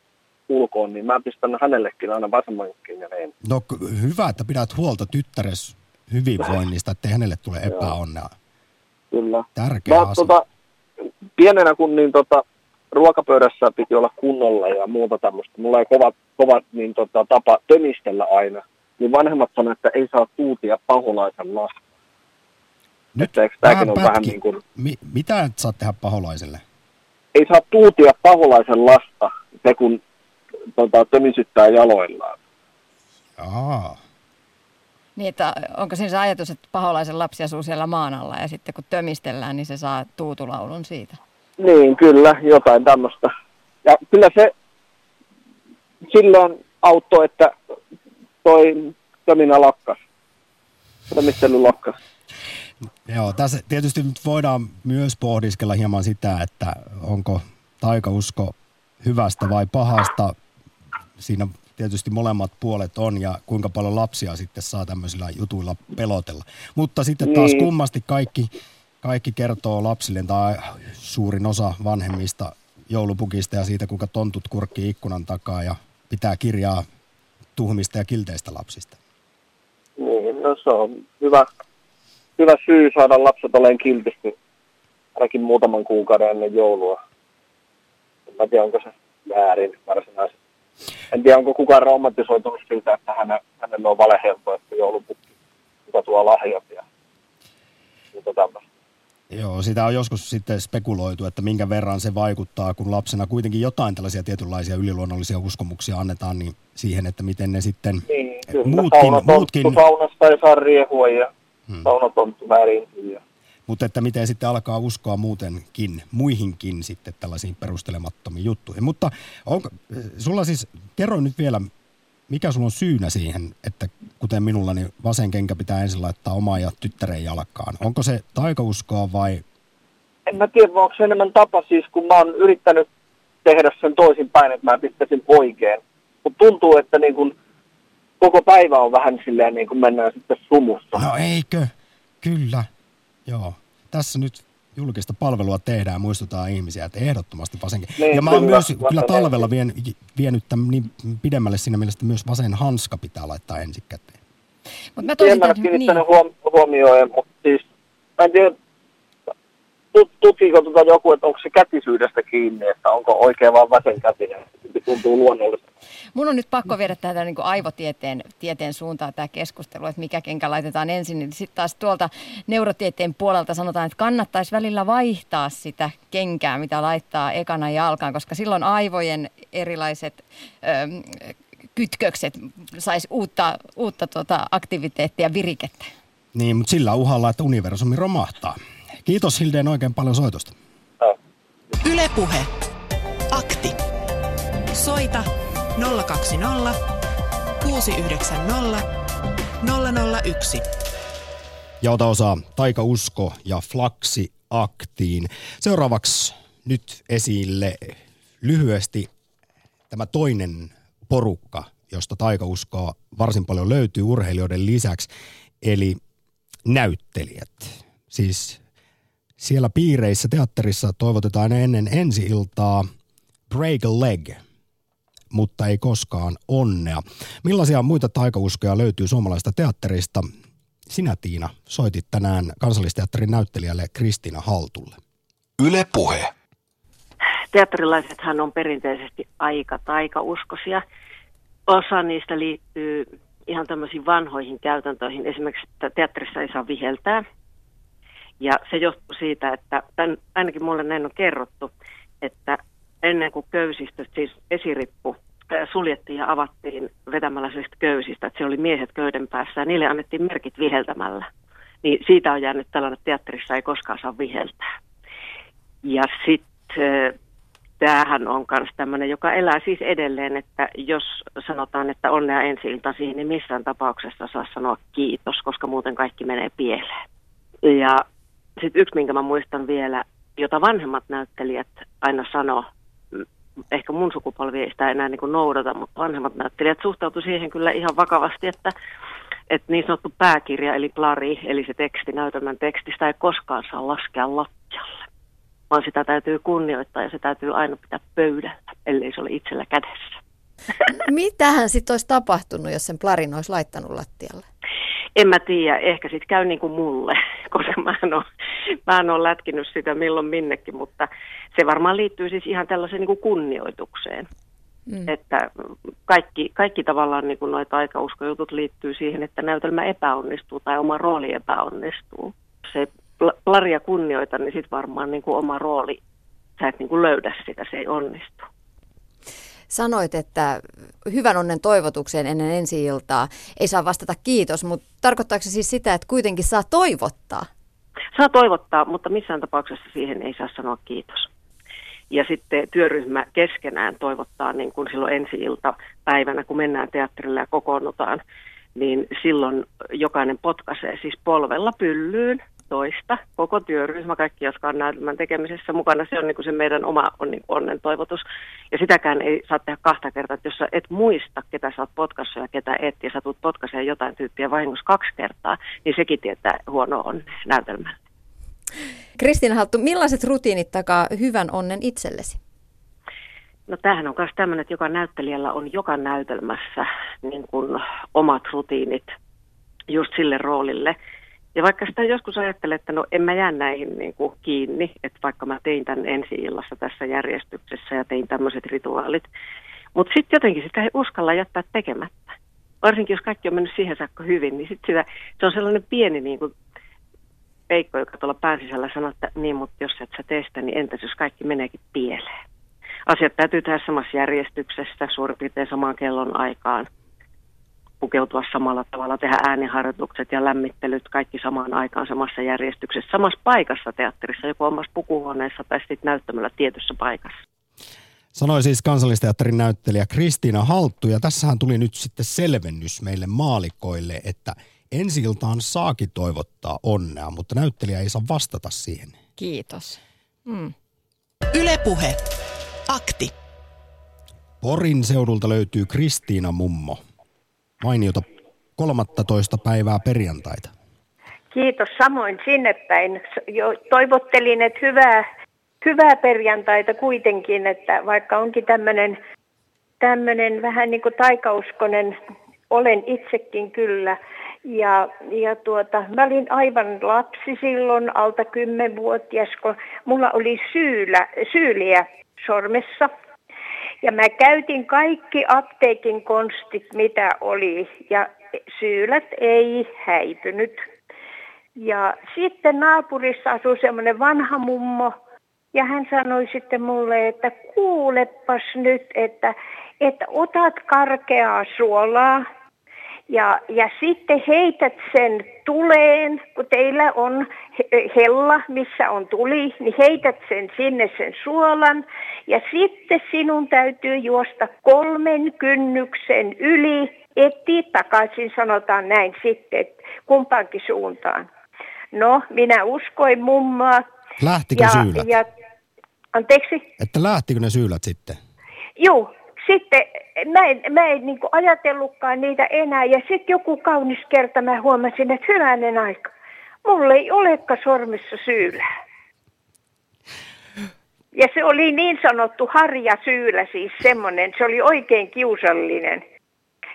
ulkoon, niin mä pistän hänellekin aina vasemman kengän ensin. No hyvä, että pidät huolta tyttäres hyvinvoinnista, ettei hänelle tule epäonnea. Kyllä. Tärkeä Mä, asia. tota, pienenä kun niin tota, ruokapöydässä piti olla kunnolla ja muuta tämmöistä, mulla ei kovat, kovat niin tota, tapa tömistellä aina, niin vanhemmat sanoivat, että ei saa tuutia paholaisen lasta. Nyt Että eikö vähän ole vähän niin kuin, Mi- mitä et saa tehdä paholaiselle? ei saa tuutia paholaisen lasta, se kun tota, tömisyttää jaloillaan. Aa. Niin, että onko siinä se ajatus, että paholaisen lapsi asuu siellä maan alla ja sitten kun tömistellään, niin se saa tuutulaulun siitä. Niin, kyllä, jotain tämmöistä. Ja kyllä se silloin auttoi, että toi töminä lakkas. Tömistely lakkas. Joo, tässä tietysti nyt voidaan myös pohdiskella hieman sitä, että onko taikausko hyvästä vai pahasta. Siinä tietysti molemmat puolet on ja kuinka paljon lapsia sitten saa tämmöisillä jutuilla pelotella. Mutta sitten taas Niin. kummasti kaikki, kaikki kertoo lapsille tai suurin osa vanhemmista joulupukista ja siitä, kuinka tontut kurkkii ikkunan takaa ja pitää kirjaa tuhmista ja kilteistä lapsista. Niin, no se on hyvä, hyvä syy saada lapset olemaan kiltisti ainakin muutaman kuukauden ennen joulua. En mä tiedä, onko se väärin varsinaisesti. En tiedä, onko kukaan romantisoitunut siitä, että hänen, hänelle on valehelppo, että joulupukki, joka tuo lahjat ja muuta tämmöistä. Joo, sitä on joskus sitten spekuloitu, että minkä verran se vaikuttaa, kun lapsena kuitenkin jotain tällaisia tietynlaisia yliluonnollisia uskomuksia annetaan, niin siihen, että miten ne sitten Niin, kyllä. muutkin, Saunatonttu muutkin Saunasta ei saa riehua ja hmm. saunatonttu väärintyy. Ja... mutta että miten sitten alkaa uskoa muutenkin, muihinkin sitten tällaisiin perustelemattomiin juttuihin. Mutta onko, sulla siis, kerro nyt vielä, mikä sulla on syynä siihen, että kuten minulla, niin vasen kenkä pitää ensin laittaa omaa ja tyttären jalkaan. Onko se taikauskoa vai En mä tiedä, onko se enemmän tapa siis, kun mä oon yrittänyt tehdä sen toisinpäin, että mä pistäisin oikein. Mutta tuntuu, että niin kun koko päivä on vähän silleen niin kuin mennään sitten sumussa. No eikö? Kyllä. Joo. Tässä nyt julkista palvelua tehdään ja muistutaan ihmisiä, että ehdottomasti vasen. Niin, ja mä oon kyllä, myös vasen kyllä talvella ensin. vien, vienyt tämän niin pidemmälle siinä mielessä, että myös vasen hanska pitää laittaa ensin käteen. Mutta mä En mä ole niin, kiinnittänyt huom- huomioon, mutta siis mä en tiedä, tutkiiko tuota joku, että onko se kätisyydestä kiinni, että onko oikein vaan vasen kätinen. Tuntuu luonnollista. mun on nyt pakko viedä tätä niin aivotieteen tieteen suuntaan tämä keskustelu, että mikä kenkä laitetaan ensin. Niin sitten taas tuolta neurotieteen puolelta sanotaan, että kannattaisi välillä vaihtaa sitä kenkää, mitä laittaa ekana jalkaan, koska silloin aivojen erilaiset öm, kytkökset saisi uutta, uutta tota aktiviteettia, virikettä. Niin, mutta sillä uhalla, että universumi romahtaa. Kiitos Hildeen oikein paljon soitosta. Ylepuhe. Akti. Soita 020 690 001. Ja ota osaa Taikausko ja Flaksi aktiin. Seuraavaksi nyt esille lyhyesti tämä toinen porukka, josta taikauskoa varsin paljon löytyy urheilijoiden lisäksi, eli näyttelijät. Siis siellä piireissä teatterissa toivotetaan ennen ensi-iltaa break a leg, mutta ei koskaan onnea. Millaisia muita taikauskoja löytyy suomalaista teatterista? Sinä Tiina soitit tänään kansallisteatterin näyttelijälle Kristiina Haltulle. Yle Puhe. teatterilaisethan on perinteisesti aika taikauskoisia. Osa niistä liittyy ihan tämmöisiin vanhoihin käytäntöihin. Esimerkiksi, että teatterissa ei saa viheltää. Ja se johtuu siitä, että tämän, ainakin mulle näin on kerrottu, että ennen kuin köysistä, siis esirippu, ää, suljettiin ja avattiin vetämällä sellaisista köysistä, että se oli miehet köyden päässä ja niille annettiin merkit viheltämällä. Niin siitä on jäänyt tällainen, että teatterissa ei koskaan saa viheltää. Ja sitten tämähän on myös tämmöinen, joka elää siis edelleen, että jos sanotaan, että onnea ensi iltasiin, niin missään tapauksessa saa sanoa kiitos, koska muuten kaikki menee pieleen. Ja sitten yksi, minkä mä muistan vielä, jota vanhemmat näyttelijät aina sanoo, ehkä mun sukupolvi ei sitä enää niin kuin noudata, mutta vanhemmat näyttelijät suhtautuivat siihen kyllä ihan vakavasti, että, että niin sanottu pääkirja, eli plari, eli se teksti, näytelmän teksti, sitä ei koskaan saa laskea lattialle vaan sitä täytyy kunnioittaa ja se täytyy aina pitää pöydällä, ellei se ole itsellä kädessä. Mitähän sitten olisi tapahtunut, jos sen plarin olisi laittanut lattialle? En mä tiedä, ehkä sitten käy niin kuin mulle, [laughs] koska mä en, ole, mä en ole lätkinyt sitä milloin minnekin, mutta se varmaan liittyy siis ihan tällaiseen niin kuin kunnioitukseen. Mm. Että kaikki, kaikki tavallaan niin kuin noita aikauskojutut liittyy siihen, että näytelmä epäonnistuu tai oma rooli epäonnistuu. Se plaria kunnioita, niin sitten varmaan niin kuin oma rooli, sä et niin kuin löydä sitä, se ei onnistu. Sanoit, että hyvän onnen toivotukseen ennen ensi iltaa ei saa vastata kiitos, mutta tarkoittaako se siis sitä, että kuitenkin saa toivottaa? Saa toivottaa, mutta missään tapauksessa siihen ei saa sanoa kiitos. Ja sitten työryhmä keskenään toivottaa niin kuin silloin ensi ilta päivänä, kun mennään teatterille ja kokoonnutaan, niin silloin jokainen potkaisee siis polvella pyllyyn toista, koko työryhmä, kaikki, jotka on näytelmän tekemisessä mukana, se on niin kuin se meidän oma on niin onnen toivotus. Ja sitäkään ei saa tehdä kahta kertaa, että jos sä et muista, ketä sä oot potkassa ja ketä et, ja sä tulet potkaseen jotain tyyppiä vahingossa kaksi kertaa, niin sekin tietää huono on näytelmällä. Kristiina Halttu, millaiset rutiinit takaa hyvän onnen itsellesi? No tämähän on myös tämmöinen, että joka näyttelijällä on joka näytelmässä niin kuin omat rutiinit just sille roolille. Ja vaikka sitä joskus ajattelee, että no en mä jää näihin niin kuin kiinni, että vaikka mä tein tämän ensi illassa tässä järjestyksessä ja tein tämmöiset rituaalit, mutta sitten jotenkin sitä ei uskalla jättää tekemättä. Varsinkin jos kaikki on mennyt siihen saakka hyvin, niin sit sitä, se on sellainen pieni niin kuin Veikko, joka tuolla pään sisällä sanoi, että niin, mutta jos et sä tee sitä, niin entäs jos kaikki meneekin pieleen? Asiat täytyy tehdä samassa järjestyksessä, suurin piirtein samaan kellon aikaan, pukeutua samalla tavalla, tehdä ääniharjoitukset ja lämmittelyt kaikki samaan aikaan samassa järjestyksessä, samassa paikassa teatterissa, joko omassa pukuhuoneessa tai sitten näyttämällä tietyssä paikassa. Sanoi siis kansallisteatterin näyttelijä Kristiina Halttu, ja tässähän tuli nyt sitten selvennys meille maalikoille, että – ensi iltaan saakin toivottaa onnea, mutta näyttelijä ei saa vastata siihen. Kiitos. Mm. Ylepuhe. Akti. Porin seudulta löytyy Kristiina Mummo. Mainiota 13. päivää perjantaita. Kiitos samoin sinne päin. Jo toivottelin, että hyvää, hyvää perjantaita kuitenkin, että vaikka onkin tämmöinen tämmöinen vähän niin kuin taikauskonen, olen itsekin kyllä, ja, ja tuota, mä olin aivan lapsi silloin, alta kymmenvuotias, kun mulla oli syyliä sormessa. Ja mä käytin kaikki apteekin konstit, mitä oli, ja syylät ei häipynyt. Ja sitten naapurissa asui semmoinen vanha mummo, ja hän sanoi sitten mulle, että kuulepas nyt, että, että otat karkeaa suolaa, ja, ja sitten heität sen tuleen, kun teillä on hella, missä on tuli, niin heität sen sinne sen suolan. Ja sitten sinun täytyy juosta kolmen kynnyksen yli, etti takaisin, sanotaan näin sitten, kumpaankin suuntaan. No, minä uskoin mummaa. Lähtikö ja, syylät? Ja, anteeksi? Että lähtikö ne syylät sitten? Joo, sitten mä en, mä en niin ajatellutkaan niitä enää. Ja sitten joku kaunis kerta mä huomasin, että hyvänen aika. Mulla ei olekaan sormessa syylää. Ja se oli niin sanottu harja syylä, siis semmoinen, se oli oikein kiusallinen.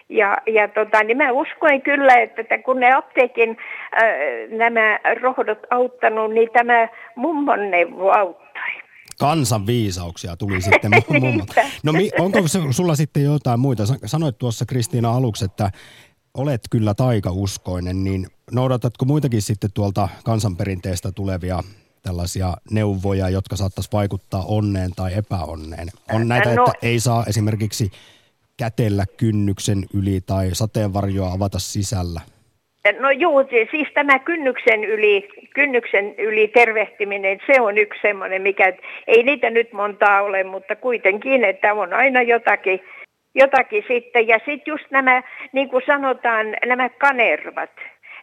Ja, ja tota, niin mä uskoin kyllä, että kun ne apteekin äh, nämä rohdot auttanut, niin tämä mummon neuvo auttoi kansan viisauksia tuli sitten [laughs] mummot. No onko sulla sitten jotain muita? Sanoit tuossa Kristiina aluksi, että olet kyllä taikauskoinen, niin noudatatko muitakin sitten tuolta kansanperinteestä tulevia tällaisia neuvoja, jotka saattaisi vaikuttaa onneen tai epäonneen? On näitä, no, että ei saa esimerkiksi kätellä kynnyksen yli tai sateenvarjoa avata sisällä. No juu, siis tämä kynnyksen yli, kynnyksen yli tervehtiminen, se on yksi semmoinen, mikä, ei niitä nyt montaa ole, mutta kuitenkin, että on aina jotakin, jotakin sitten. Ja sitten just nämä, niin kuin sanotaan, nämä kanervat,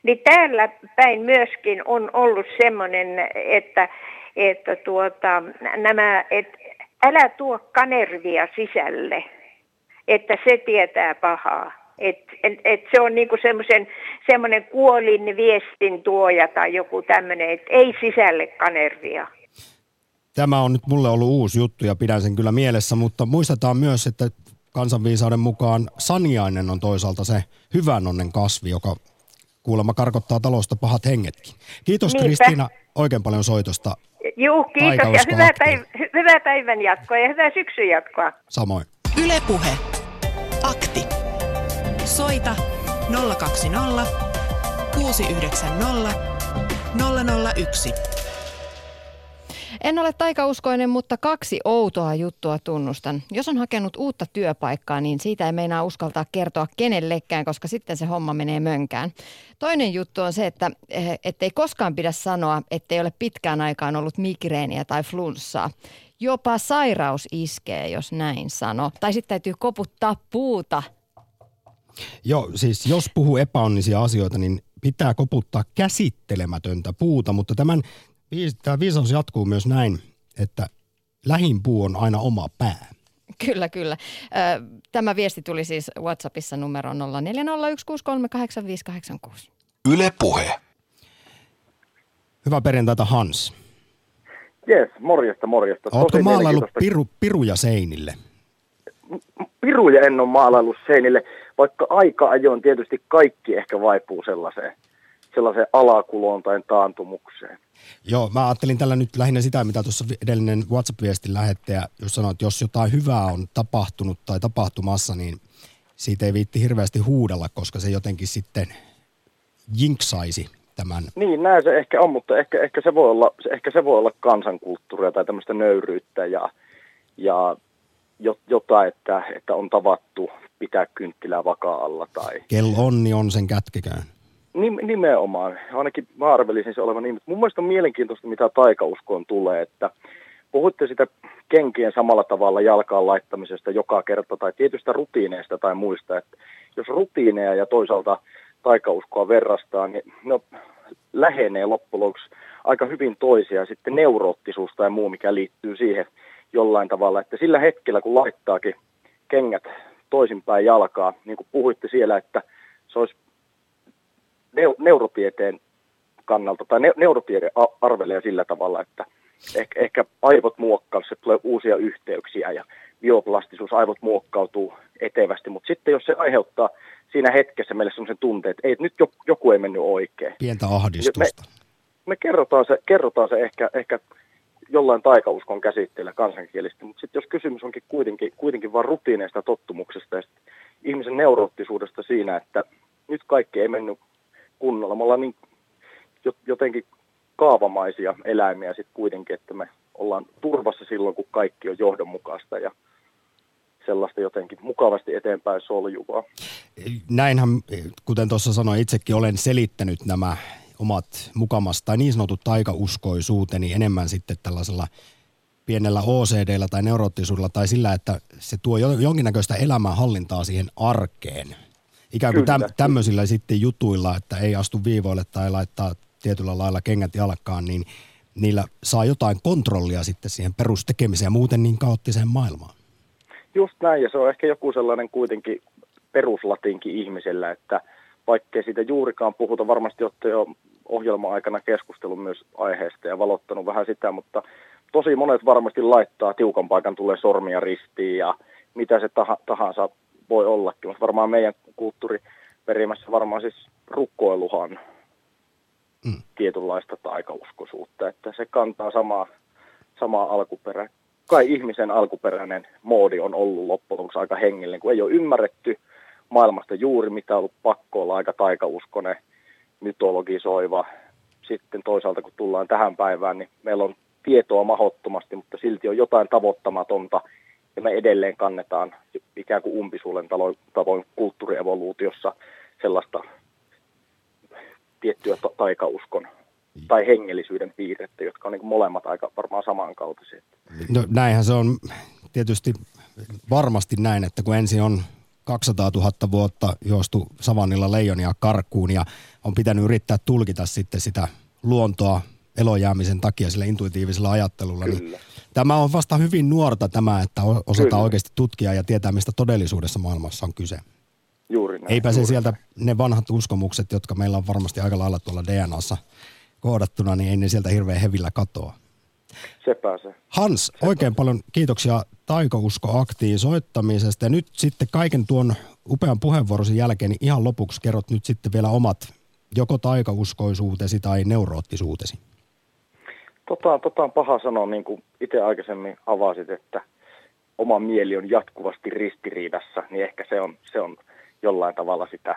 niin täällä päin myöskin on ollut semmoinen, että, että tuota, nämä, että älä tuo kanervia sisälle, että se tietää pahaa. Et, et, et se on niinku semmoinen kuolin viestin tuoja tai joku tämmöinen, että ei sisälle kanervia. Tämä on nyt mulle ollut uusi juttu ja pidän sen kyllä mielessä, mutta muistetaan myös, että kansanviisauden mukaan saniainen on toisaalta se hyvän onnen kasvi, joka kuulemma karkottaa talosta pahat hengetkin. Kiitos Niinpä. Kristiina oikein paljon soitosta. Juu, kiitos ja hyvää, päiv- hy- hyvää päivän jatkoa ja hyvää syksyn jatkoa. Samoin. Ylepuhe. Akti. Soita 020 690 001. En ole taikauskoinen, mutta kaksi outoa juttua tunnustan. Jos on hakenut uutta työpaikkaa, niin siitä ei meinaa uskaltaa kertoa kenellekään, koska sitten se homma menee mönkään. Toinen juttu on se, että eh, ettei koskaan pidä sanoa, ettei ole pitkään aikaan ollut migreeniä tai flunssaa. Jopa sairaus iskee, jos näin sano. Tai sitten täytyy koputtaa puuta. Joo, siis jos puhuu epäonnisia asioita, niin pitää koputtaa käsittelemätöntä puuta, mutta tämän, tämä viisaus jatkuu myös näin, että lähin puu on aina oma pää. Kyllä, kyllä. Tämä viesti tuli siis WhatsAppissa numero 0401638586. Yle Puhe. Hyvää perjantaita Hans. Jes, morjesta, morjesta. Oletko mielenkiintoista. piru, piruja seinille? Piruja en ole maalaillut seinille, vaikka aika ajoin tietysti kaikki ehkä vaipuu sellaiseen, sellaiseen alakuloon tai taantumukseen. Joo, mä ajattelin tällä nyt lähinnä sitä, mitä tuossa edellinen WhatsApp-viestin lähettäjä, jos sanoi, että jos jotain hyvää on tapahtunut tai tapahtumassa, niin siitä ei viitti hirveästi huudella, koska se jotenkin sitten jinksaisi tämän. Niin, näin se ehkä on, mutta ehkä, ehkä, se, voi olla, ehkä se voi olla kansankulttuuria tai tämmöistä nöyryyttä ja, ja jo- jotain, että, että on tavattu pitää kynttilää vakaa-alla tai Kello onni on sen kätkeköön. Nim- nimenomaan. Ainakin mä arvelisin se olevan niin. Mun mielestä on mielenkiintoista, mitä taikauskoon tulee, että puhutte sitä kenkien samalla tavalla jalkaan laittamisesta joka kerta tai tietystä rutiineista tai muista, että jos rutiineja ja toisaalta taikauskoa verrastaa, niin ne lähenee loppujen lopuksi aika hyvin toisia. Sitten neuroottisuus tai muu, mikä liittyy siihen jollain tavalla, että sillä hetkellä kun laittaakin kengät toisinpäin jalkaa, niin kuin puhuitte siellä, että se olisi neu- neurotieteen kannalta, tai ne- neurotiede arvelee sillä tavalla, että ehkä, ehkä aivot muokkaa, se tulee uusia yhteyksiä ja bioplastisuus, aivot muokkautuu etevästi, mutta sitten jos se aiheuttaa siinä hetkessä meille sellaisen tunteen, että ei, nyt jo- joku ei mennyt oikein. Pientä ahdistusta. Me kerrotaan se, kerrotaan se ehkä, ehkä jollain taikauskon käsitteellä kansankielistä, mutta sitten jos kysymys onkin kuitenkin, kuitenkin vain rutiineista tottumuksesta ja ihmisen neuroottisuudesta siinä, että nyt kaikki ei mennyt kunnolla. Me ollaan niin jo- jotenkin kaavamaisia eläimiä sitten kuitenkin, että me ollaan turvassa silloin, kun kaikki on johdonmukaista ja sellaista jotenkin mukavasti eteenpäin soljuvaa. Näinhän, kuten tuossa sanoin, itsekin olen selittänyt nämä omat mukamas tai niin sanotut taikauskoisuuteni enemmän sitten tällaisella pienellä OCDllä tai neuroottisuudella tai sillä, että se tuo jo- jonkinnäköistä elämänhallintaa siihen arkeen. Ikään kuin Kyllä. tämmöisillä sitten jutuilla, että ei astu viivoille tai laittaa tietyllä lailla kengät jalkaan, niin niillä saa jotain kontrollia sitten siihen perustekemiseen ja muuten niin kaoottiseen maailmaan. Just näin, ja se on ehkä joku sellainen kuitenkin peruslatinkin ihmisellä, että vaikkei siitä juurikaan puhuta, varmasti olette jo ohjelma-aikana keskustellut myös aiheesta ja valottanut vähän sitä, mutta tosi monet varmasti laittaa tiukan paikan tulee sormia ristiin ja mitä se taha, tahansa voi ollakin, mutta varmaan meidän kulttuuriperimässä varmaan siis rukkoiluhan mm. tietynlaista taikauskoisuutta, että se kantaa samaa, samaa alkuperää. Kai ihmisen alkuperäinen moodi on ollut loppujen lopuksi aika hengellinen, kun ei ole ymmärretty maailmasta juuri mitä on ollut pakko olla aika taikauskonen, mytologisoiva. Sitten toisaalta kun tullaan tähän päivään, niin meillä on tietoa mahottomasti, mutta silti on jotain tavoittamatonta ja me edelleen kannetaan ikään kuin umpisuulen tavoin kulttuurievoluutiossa sellaista tiettyä ta- taikauskon tai hengellisyyden piirrettä, jotka on niin molemmat aika varmaan samankaltaisia. No näinhän se on tietysti varmasti näin, että kun ensin on 200 000 vuotta juostu savannilla leijonia karkuun ja on pitänyt yrittää tulkita sitten sitä luontoa elojäämisen takia sillä intuitiivisella ajattelulla, niin Kyllä. tämä on vasta hyvin nuorta tämä, että osataan Kyllä. oikeasti tutkia ja tietää, mistä todellisuudessa maailmassa on kyse. Juuri näin. Eipä se juuri sieltä ne vanhat uskomukset, jotka meillä on varmasti aika lailla tuolla DNAssa koodattuna, niin ei ne sieltä hirveän hevillä katoa. Sepä se. Hans, oikein paljon kiitoksia Taikousko aktiin soittamisesta. Ja nyt sitten kaiken tuon upean puheenvuorosi jälkeen, niin ihan lopuksi kerrot nyt sitten vielä omat joko taikauskoisuutesi tai neuroottisuutesi? Tota, tota on paha sanoa, niin kuin itse aikaisemmin avasit, että oma mieli on jatkuvasti ristiriidassa, niin ehkä se on, se on jollain tavalla sitä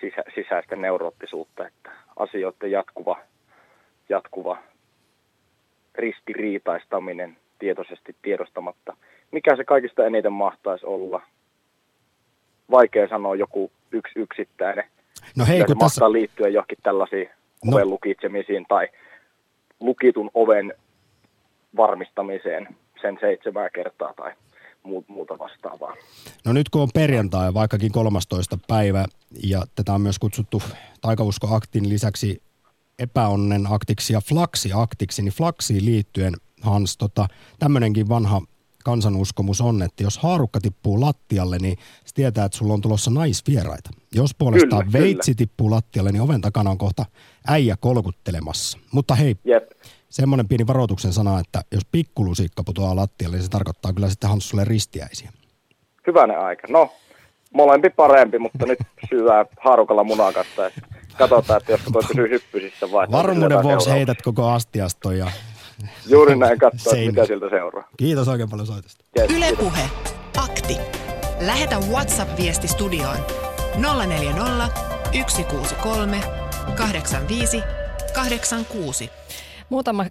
sisä, sisäistä neuroottisuutta, että asioiden jatkuva, jatkuva ristiriitaistaminen tietoisesti tiedostamatta. Mikä se kaikista eniten mahtaisi olla? Vaikea sanoa joku yksi yksittäinen. No hei, kun se tässä... liittyä johonkin tällaisiin no. oven lukitsemisiin tai lukitun oven varmistamiseen sen seitsemää kertaa tai muuta vastaavaa. No nyt kun on perjantai, vaikkakin 13. päivä, ja tätä on myös kutsuttu taikauskoaktin lisäksi epäonnen aktiksi ja flaksi-aktiksi, niin flaksiin liittyen Hans, tota, tämmöinenkin vanha kansanuskomus on, että jos haarukka tippuu lattialle, niin se tietää, että sulla on tulossa naisvieraita. Jos puolestaan kyllä, veitsi kyllä. tippuu lattialle, niin oven takana on kohta äijä kolkuttelemassa. Mutta hei, Jep. semmoinen pieni varoituksen sana, että jos pikkulusikka putoaa lattialle, niin se tarkoittaa kyllä sitten Hanssulle ristiäisiä. Hyvänen aika. No, molempi parempi, mutta nyt syvää haarukalla munakasta. Katsotaan, että jos toi pysyy hyppysissä vai... Varmuuden vuoksi heität koko astiastoon ja Juuri näin katsoa, mitä siltä seuraa. Kiitos oikein paljon soitosta. Yes, Ylepuhe. Akti. Lähetä WhatsApp-viesti studioon 040 163 85 86. Muutama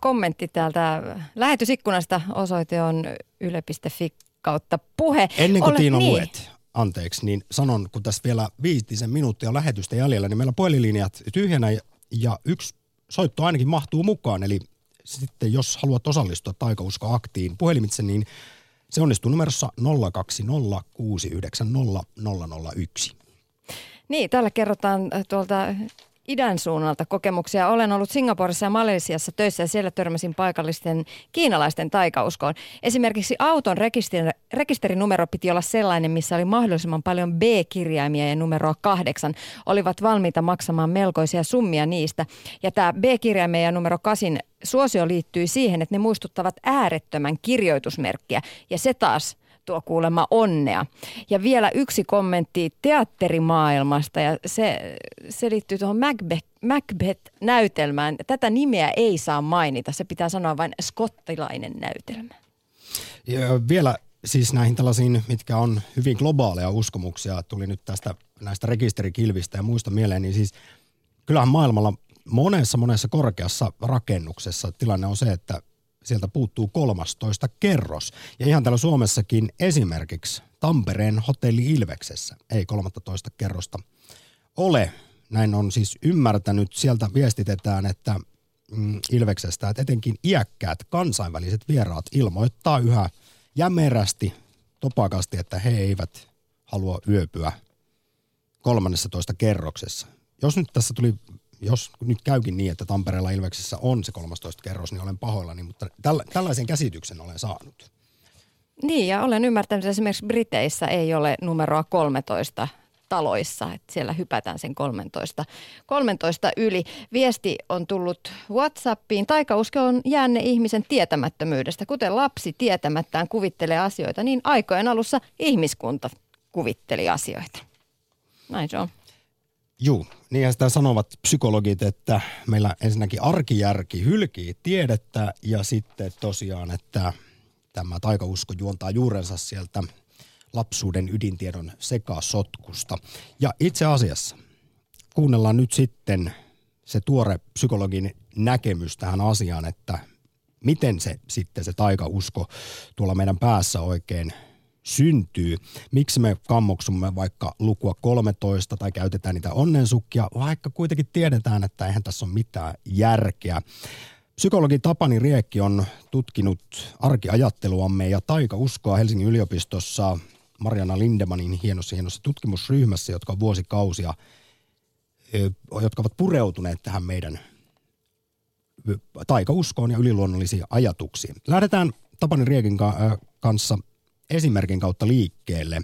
kommentti täältä lähetysikkunasta. Osoite on yle.fi kautta puhe. Ennen kuin Ole, Tiina niin. luet, anteeksi, niin sanon, kun tässä vielä viitisen minuuttia lähetystä jäljellä, niin meillä puhelinlinjat tyhjänä ja yksi soitto ainakin mahtuu mukaan, eli sitten jos haluat osallistua taikauskoaktiin puhelimitse, niin se onnistuu numerossa 020690001. Niin, täällä kerrotaan tuolta idän suunnalta kokemuksia. Olen ollut Singaporessa ja Malesiassa töissä ja siellä törmäsin paikallisten kiinalaisten taikauskoon. Esimerkiksi auton rekisteri, rekisterinumero piti olla sellainen, missä oli mahdollisimman paljon B-kirjaimia ja numeroa kahdeksan. Olivat valmiita maksamaan melkoisia summia niistä. Ja tämä B-kirjaimia ja numero kasin suosio liittyy siihen, että ne muistuttavat äärettömän kirjoitusmerkkiä. Ja se taas tuo kuulemma onnea. Ja vielä yksi kommentti teatterimaailmasta ja se, se liittyy tuohon Macbeth, Macbeth-näytelmään. Tätä nimeä ei saa mainita, se pitää sanoa vain skottilainen näytelmä. Ja vielä siis näihin tällaisiin, mitkä on hyvin globaaleja uskomuksia, tuli nyt tästä näistä rekisterikilvistä ja muista mieleen, niin siis kyllähän maailmalla monessa monessa korkeassa rakennuksessa tilanne on se, että sieltä puuttuu 13 kerros. Ja ihan täällä Suomessakin esimerkiksi Tampereen hotelli Ilveksessä ei 13 kerrosta ole. Näin on siis ymmärtänyt. Sieltä viestitetään, että mm, Ilveksestä, että etenkin iäkkäät kansainväliset vieraat ilmoittaa yhä jämerästi, topakasti, että he eivät halua yöpyä 13 kerroksessa. Jos nyt tässä tuli jos nyt käykin niin, että Tampereella Ilveksessä on se 13 kerros, niin olen pahoillani, mutta tällä, tällaisen käsityksen olen saanut. Niin, ja olen ymmärtänyt, että esimerkiksi Briteissä ei ole numeroa 13 taloissa, että siellä hypätään sen 13, 13 yli. Viesti on tullut Whatsappiin. Taikausko on jäänne ihmisen tietämättömyydestä. Kuten lapsi tietämättään kuvittelee asioita, niin aikojen alussa ihmiskunta kuvitteli asioita. Näin se on. Juu, niin sitä sanovat psykologit, että meillä ensinnäkin arkijärki hylkii tiedettä ja sitten tosiaan, että tämä taikausko juontaa juurensa sieltä lapsuuden ydintiedon sekasotkusta. Ja itse asiassa kuunnellaan nyt sitten se tuore psykologin näkemys tähän asiaan, että miten se sitten se taikausko tuolla meidän päässä oikein syntyy. Miksi me kammoksumme vaikka lukua 13 tai käytetään niitä onnensukkia, vaikka kuitenkin tiedetään, että eihän tässä ole mitään järkeä. Psykologi Tapani Riekki on tutkinut arkiajatteluamme ja taikauskoa Helsingin yliopistossa Mariana Lindemanin hienossa, hienossa tutkimusryhmässä, jotka on vuosikausia, jotka ovat pureutuneet tähän meidän taikauskoon ja yliluonnollisiin ajatuksiin. Lähdetään Tapani Riekin kanssa esimerkin kautta liikkeelle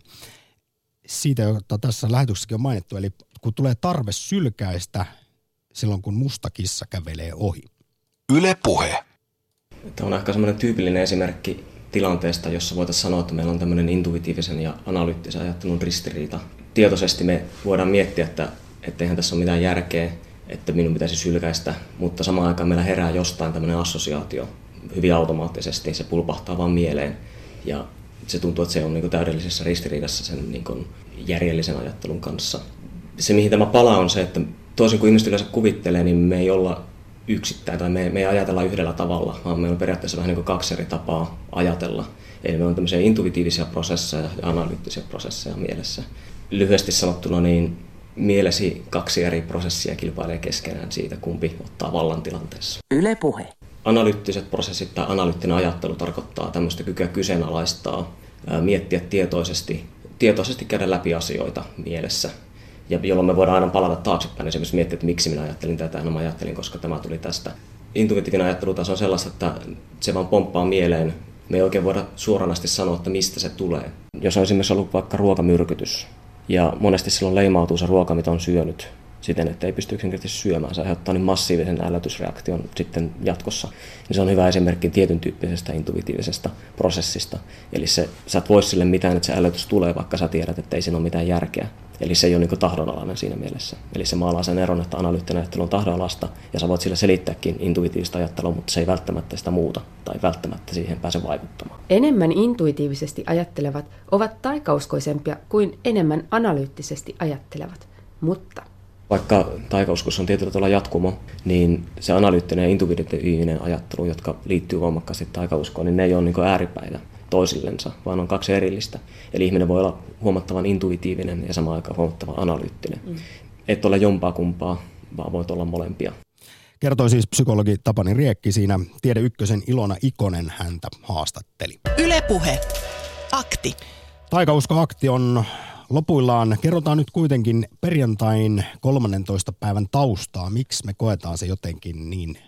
siitä, jota tässä lähetyksessäkin on mainittu. Eli kun tulee tarve sylkäistä silloin, kun musta kissa kävelee ohi. Yle puhe. Tämä on ehkä semmoinen tyypillinen esimerkki tilanteesta, jossa voitaisiin sanoa, että meillä on tämmöinen intuitiivisen ja analyyttisen ajattelun ristiriita. Tietoisesti me voidaan miettiä, että, että eihän tässä ole mitään järkeä, että minun pitäisi sylkäistä, mutta samaan aikaan meillä herää jostain tämmöinen assosiaatio hyvin automaattisesti, se pulpahtaa vaan mieleen ja se tuntuu, että se on niin täydellisessä ristiriidassa sen niin järjellisen ajattelun kanssa. Se, mihin tämä palaa, on se, että toisin kuin ihmiset yleensä kuvittelee, niin me ei olla yksittäin tai me, me ei ajatella yhdellä tavalla, vaan meillä on periaatteessa vähän niin kuin kaksi eri tapaa ajatella. Eli me on tämmöisiä intuitiivisia prosesseja ja analyyttisiä prosesseja mielessä. Lyhyesti sanottuna, niin mielesi kaksi eri prosessia kilpailee keskenään siitä, kumpi ottaa vallan tilanteessa. Yle puhe. Analyyttiset prosessit tai analyyttinen ajattelu tarkoittaa tämmöistä kykyä kyseenalaistaa, miettiä tietoisesti, tietoisesti käydä läpi asioita mielessä ja jolloin me voidaan aina palata taaksepäin esimerkiksi miettiä, että miksi minä ajattelin tätä, no mä ajattelin, koska tämä tuli tästä. Intuitiivinen ajattelu taas on sellaista, että se vaan pomppaa mieleen. Me ei oikein voida suoranaisesti sanoa, että mistä se tulee. Jos on esimerkiksi ollut vaikka ruokamyrkytys, ja monesti silloin leimautuu se ruoka, mitä on syönyt, siten, että ei pysty yksinkertaisesti syömään. Se aiheuttaa niin massiivisen älytysreaktion sitten jatkossa. Niin se on hyvä esimerkki tietyn tyyppisestä intuitiivisesta prosessista. Eli se, sä et voi sille mitään, että se älytys tulee, vaikka sä tiedät, että ei siinä ole mitään järkeä. Eli se ei ole niin tahdonalainen siinä mielessä. Eli se maalaa sen eron, että analyyttinen ajattelu on tahdonalasta, ja sä voit sille selittääkin intuitiivista ajattelua, mutta se ei välttämättä sitä muuta, tai välttämättä siihen pääse vaikuttamaan. Enemmän intuitiivisesti ajattelevat ovat taikauskoisempia kuin enemmän analyyttisesti ajattelevat, mutta vaikka taikauskossa on tietyllä tavalla jatkumo, niin se analyyttinen ja intuitiivinen ajattelu, jotka liittyy voimakkaasti taikauskoon, niin ne ei ole niin ääripäitä toisillensa, vaan on kaksi erillistä. Eli ihminen voi olla huomattavan intuitiivinen ja samaan aikaan huomattavan analyyttinen. Mm. Et ole jompaa kumpaa, vaan voit olla molempia. Kertoi siis psykologi Tapani Riekki siinä Tiede Ykkösen Ilona Ikonen häntä haastatteli. Ylepuhe. Akti. Taikausko-akti on lopuillaan. Kerrotaan nyt kuitenkin perjantain 13. päivän taustaa. Miksi me koetaan se jotenkin niin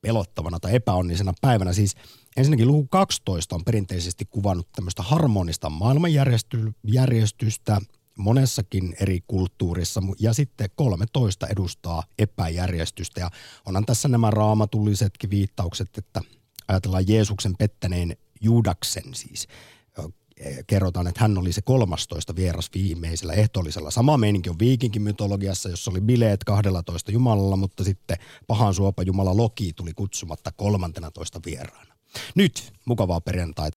pelottavana tai epäonnisena päivänä. Siis ensinnäkin luku 12 on perinteisesti kuvannut tämmöistä harmonista maailmanjärjestystä monessakin eri kulttuurissa ja sitten 13 edustaa epäjärjestystä ja onhan tässä nämä raamatullisetkin viittaukset, että ajatellaan Jeesuksen pettäneen Judaksen siis kerrotaan, että hän oli se 13 vieras viimeisellä ehtoollisella. Sama meininki on viikinkin mytologiassa, jossa oli bileet 12 jumalalla, mutta sitten pahan suopa jumala Loki tuli kutsumatta 13 vieraana. Nyt mukavaa perjantaita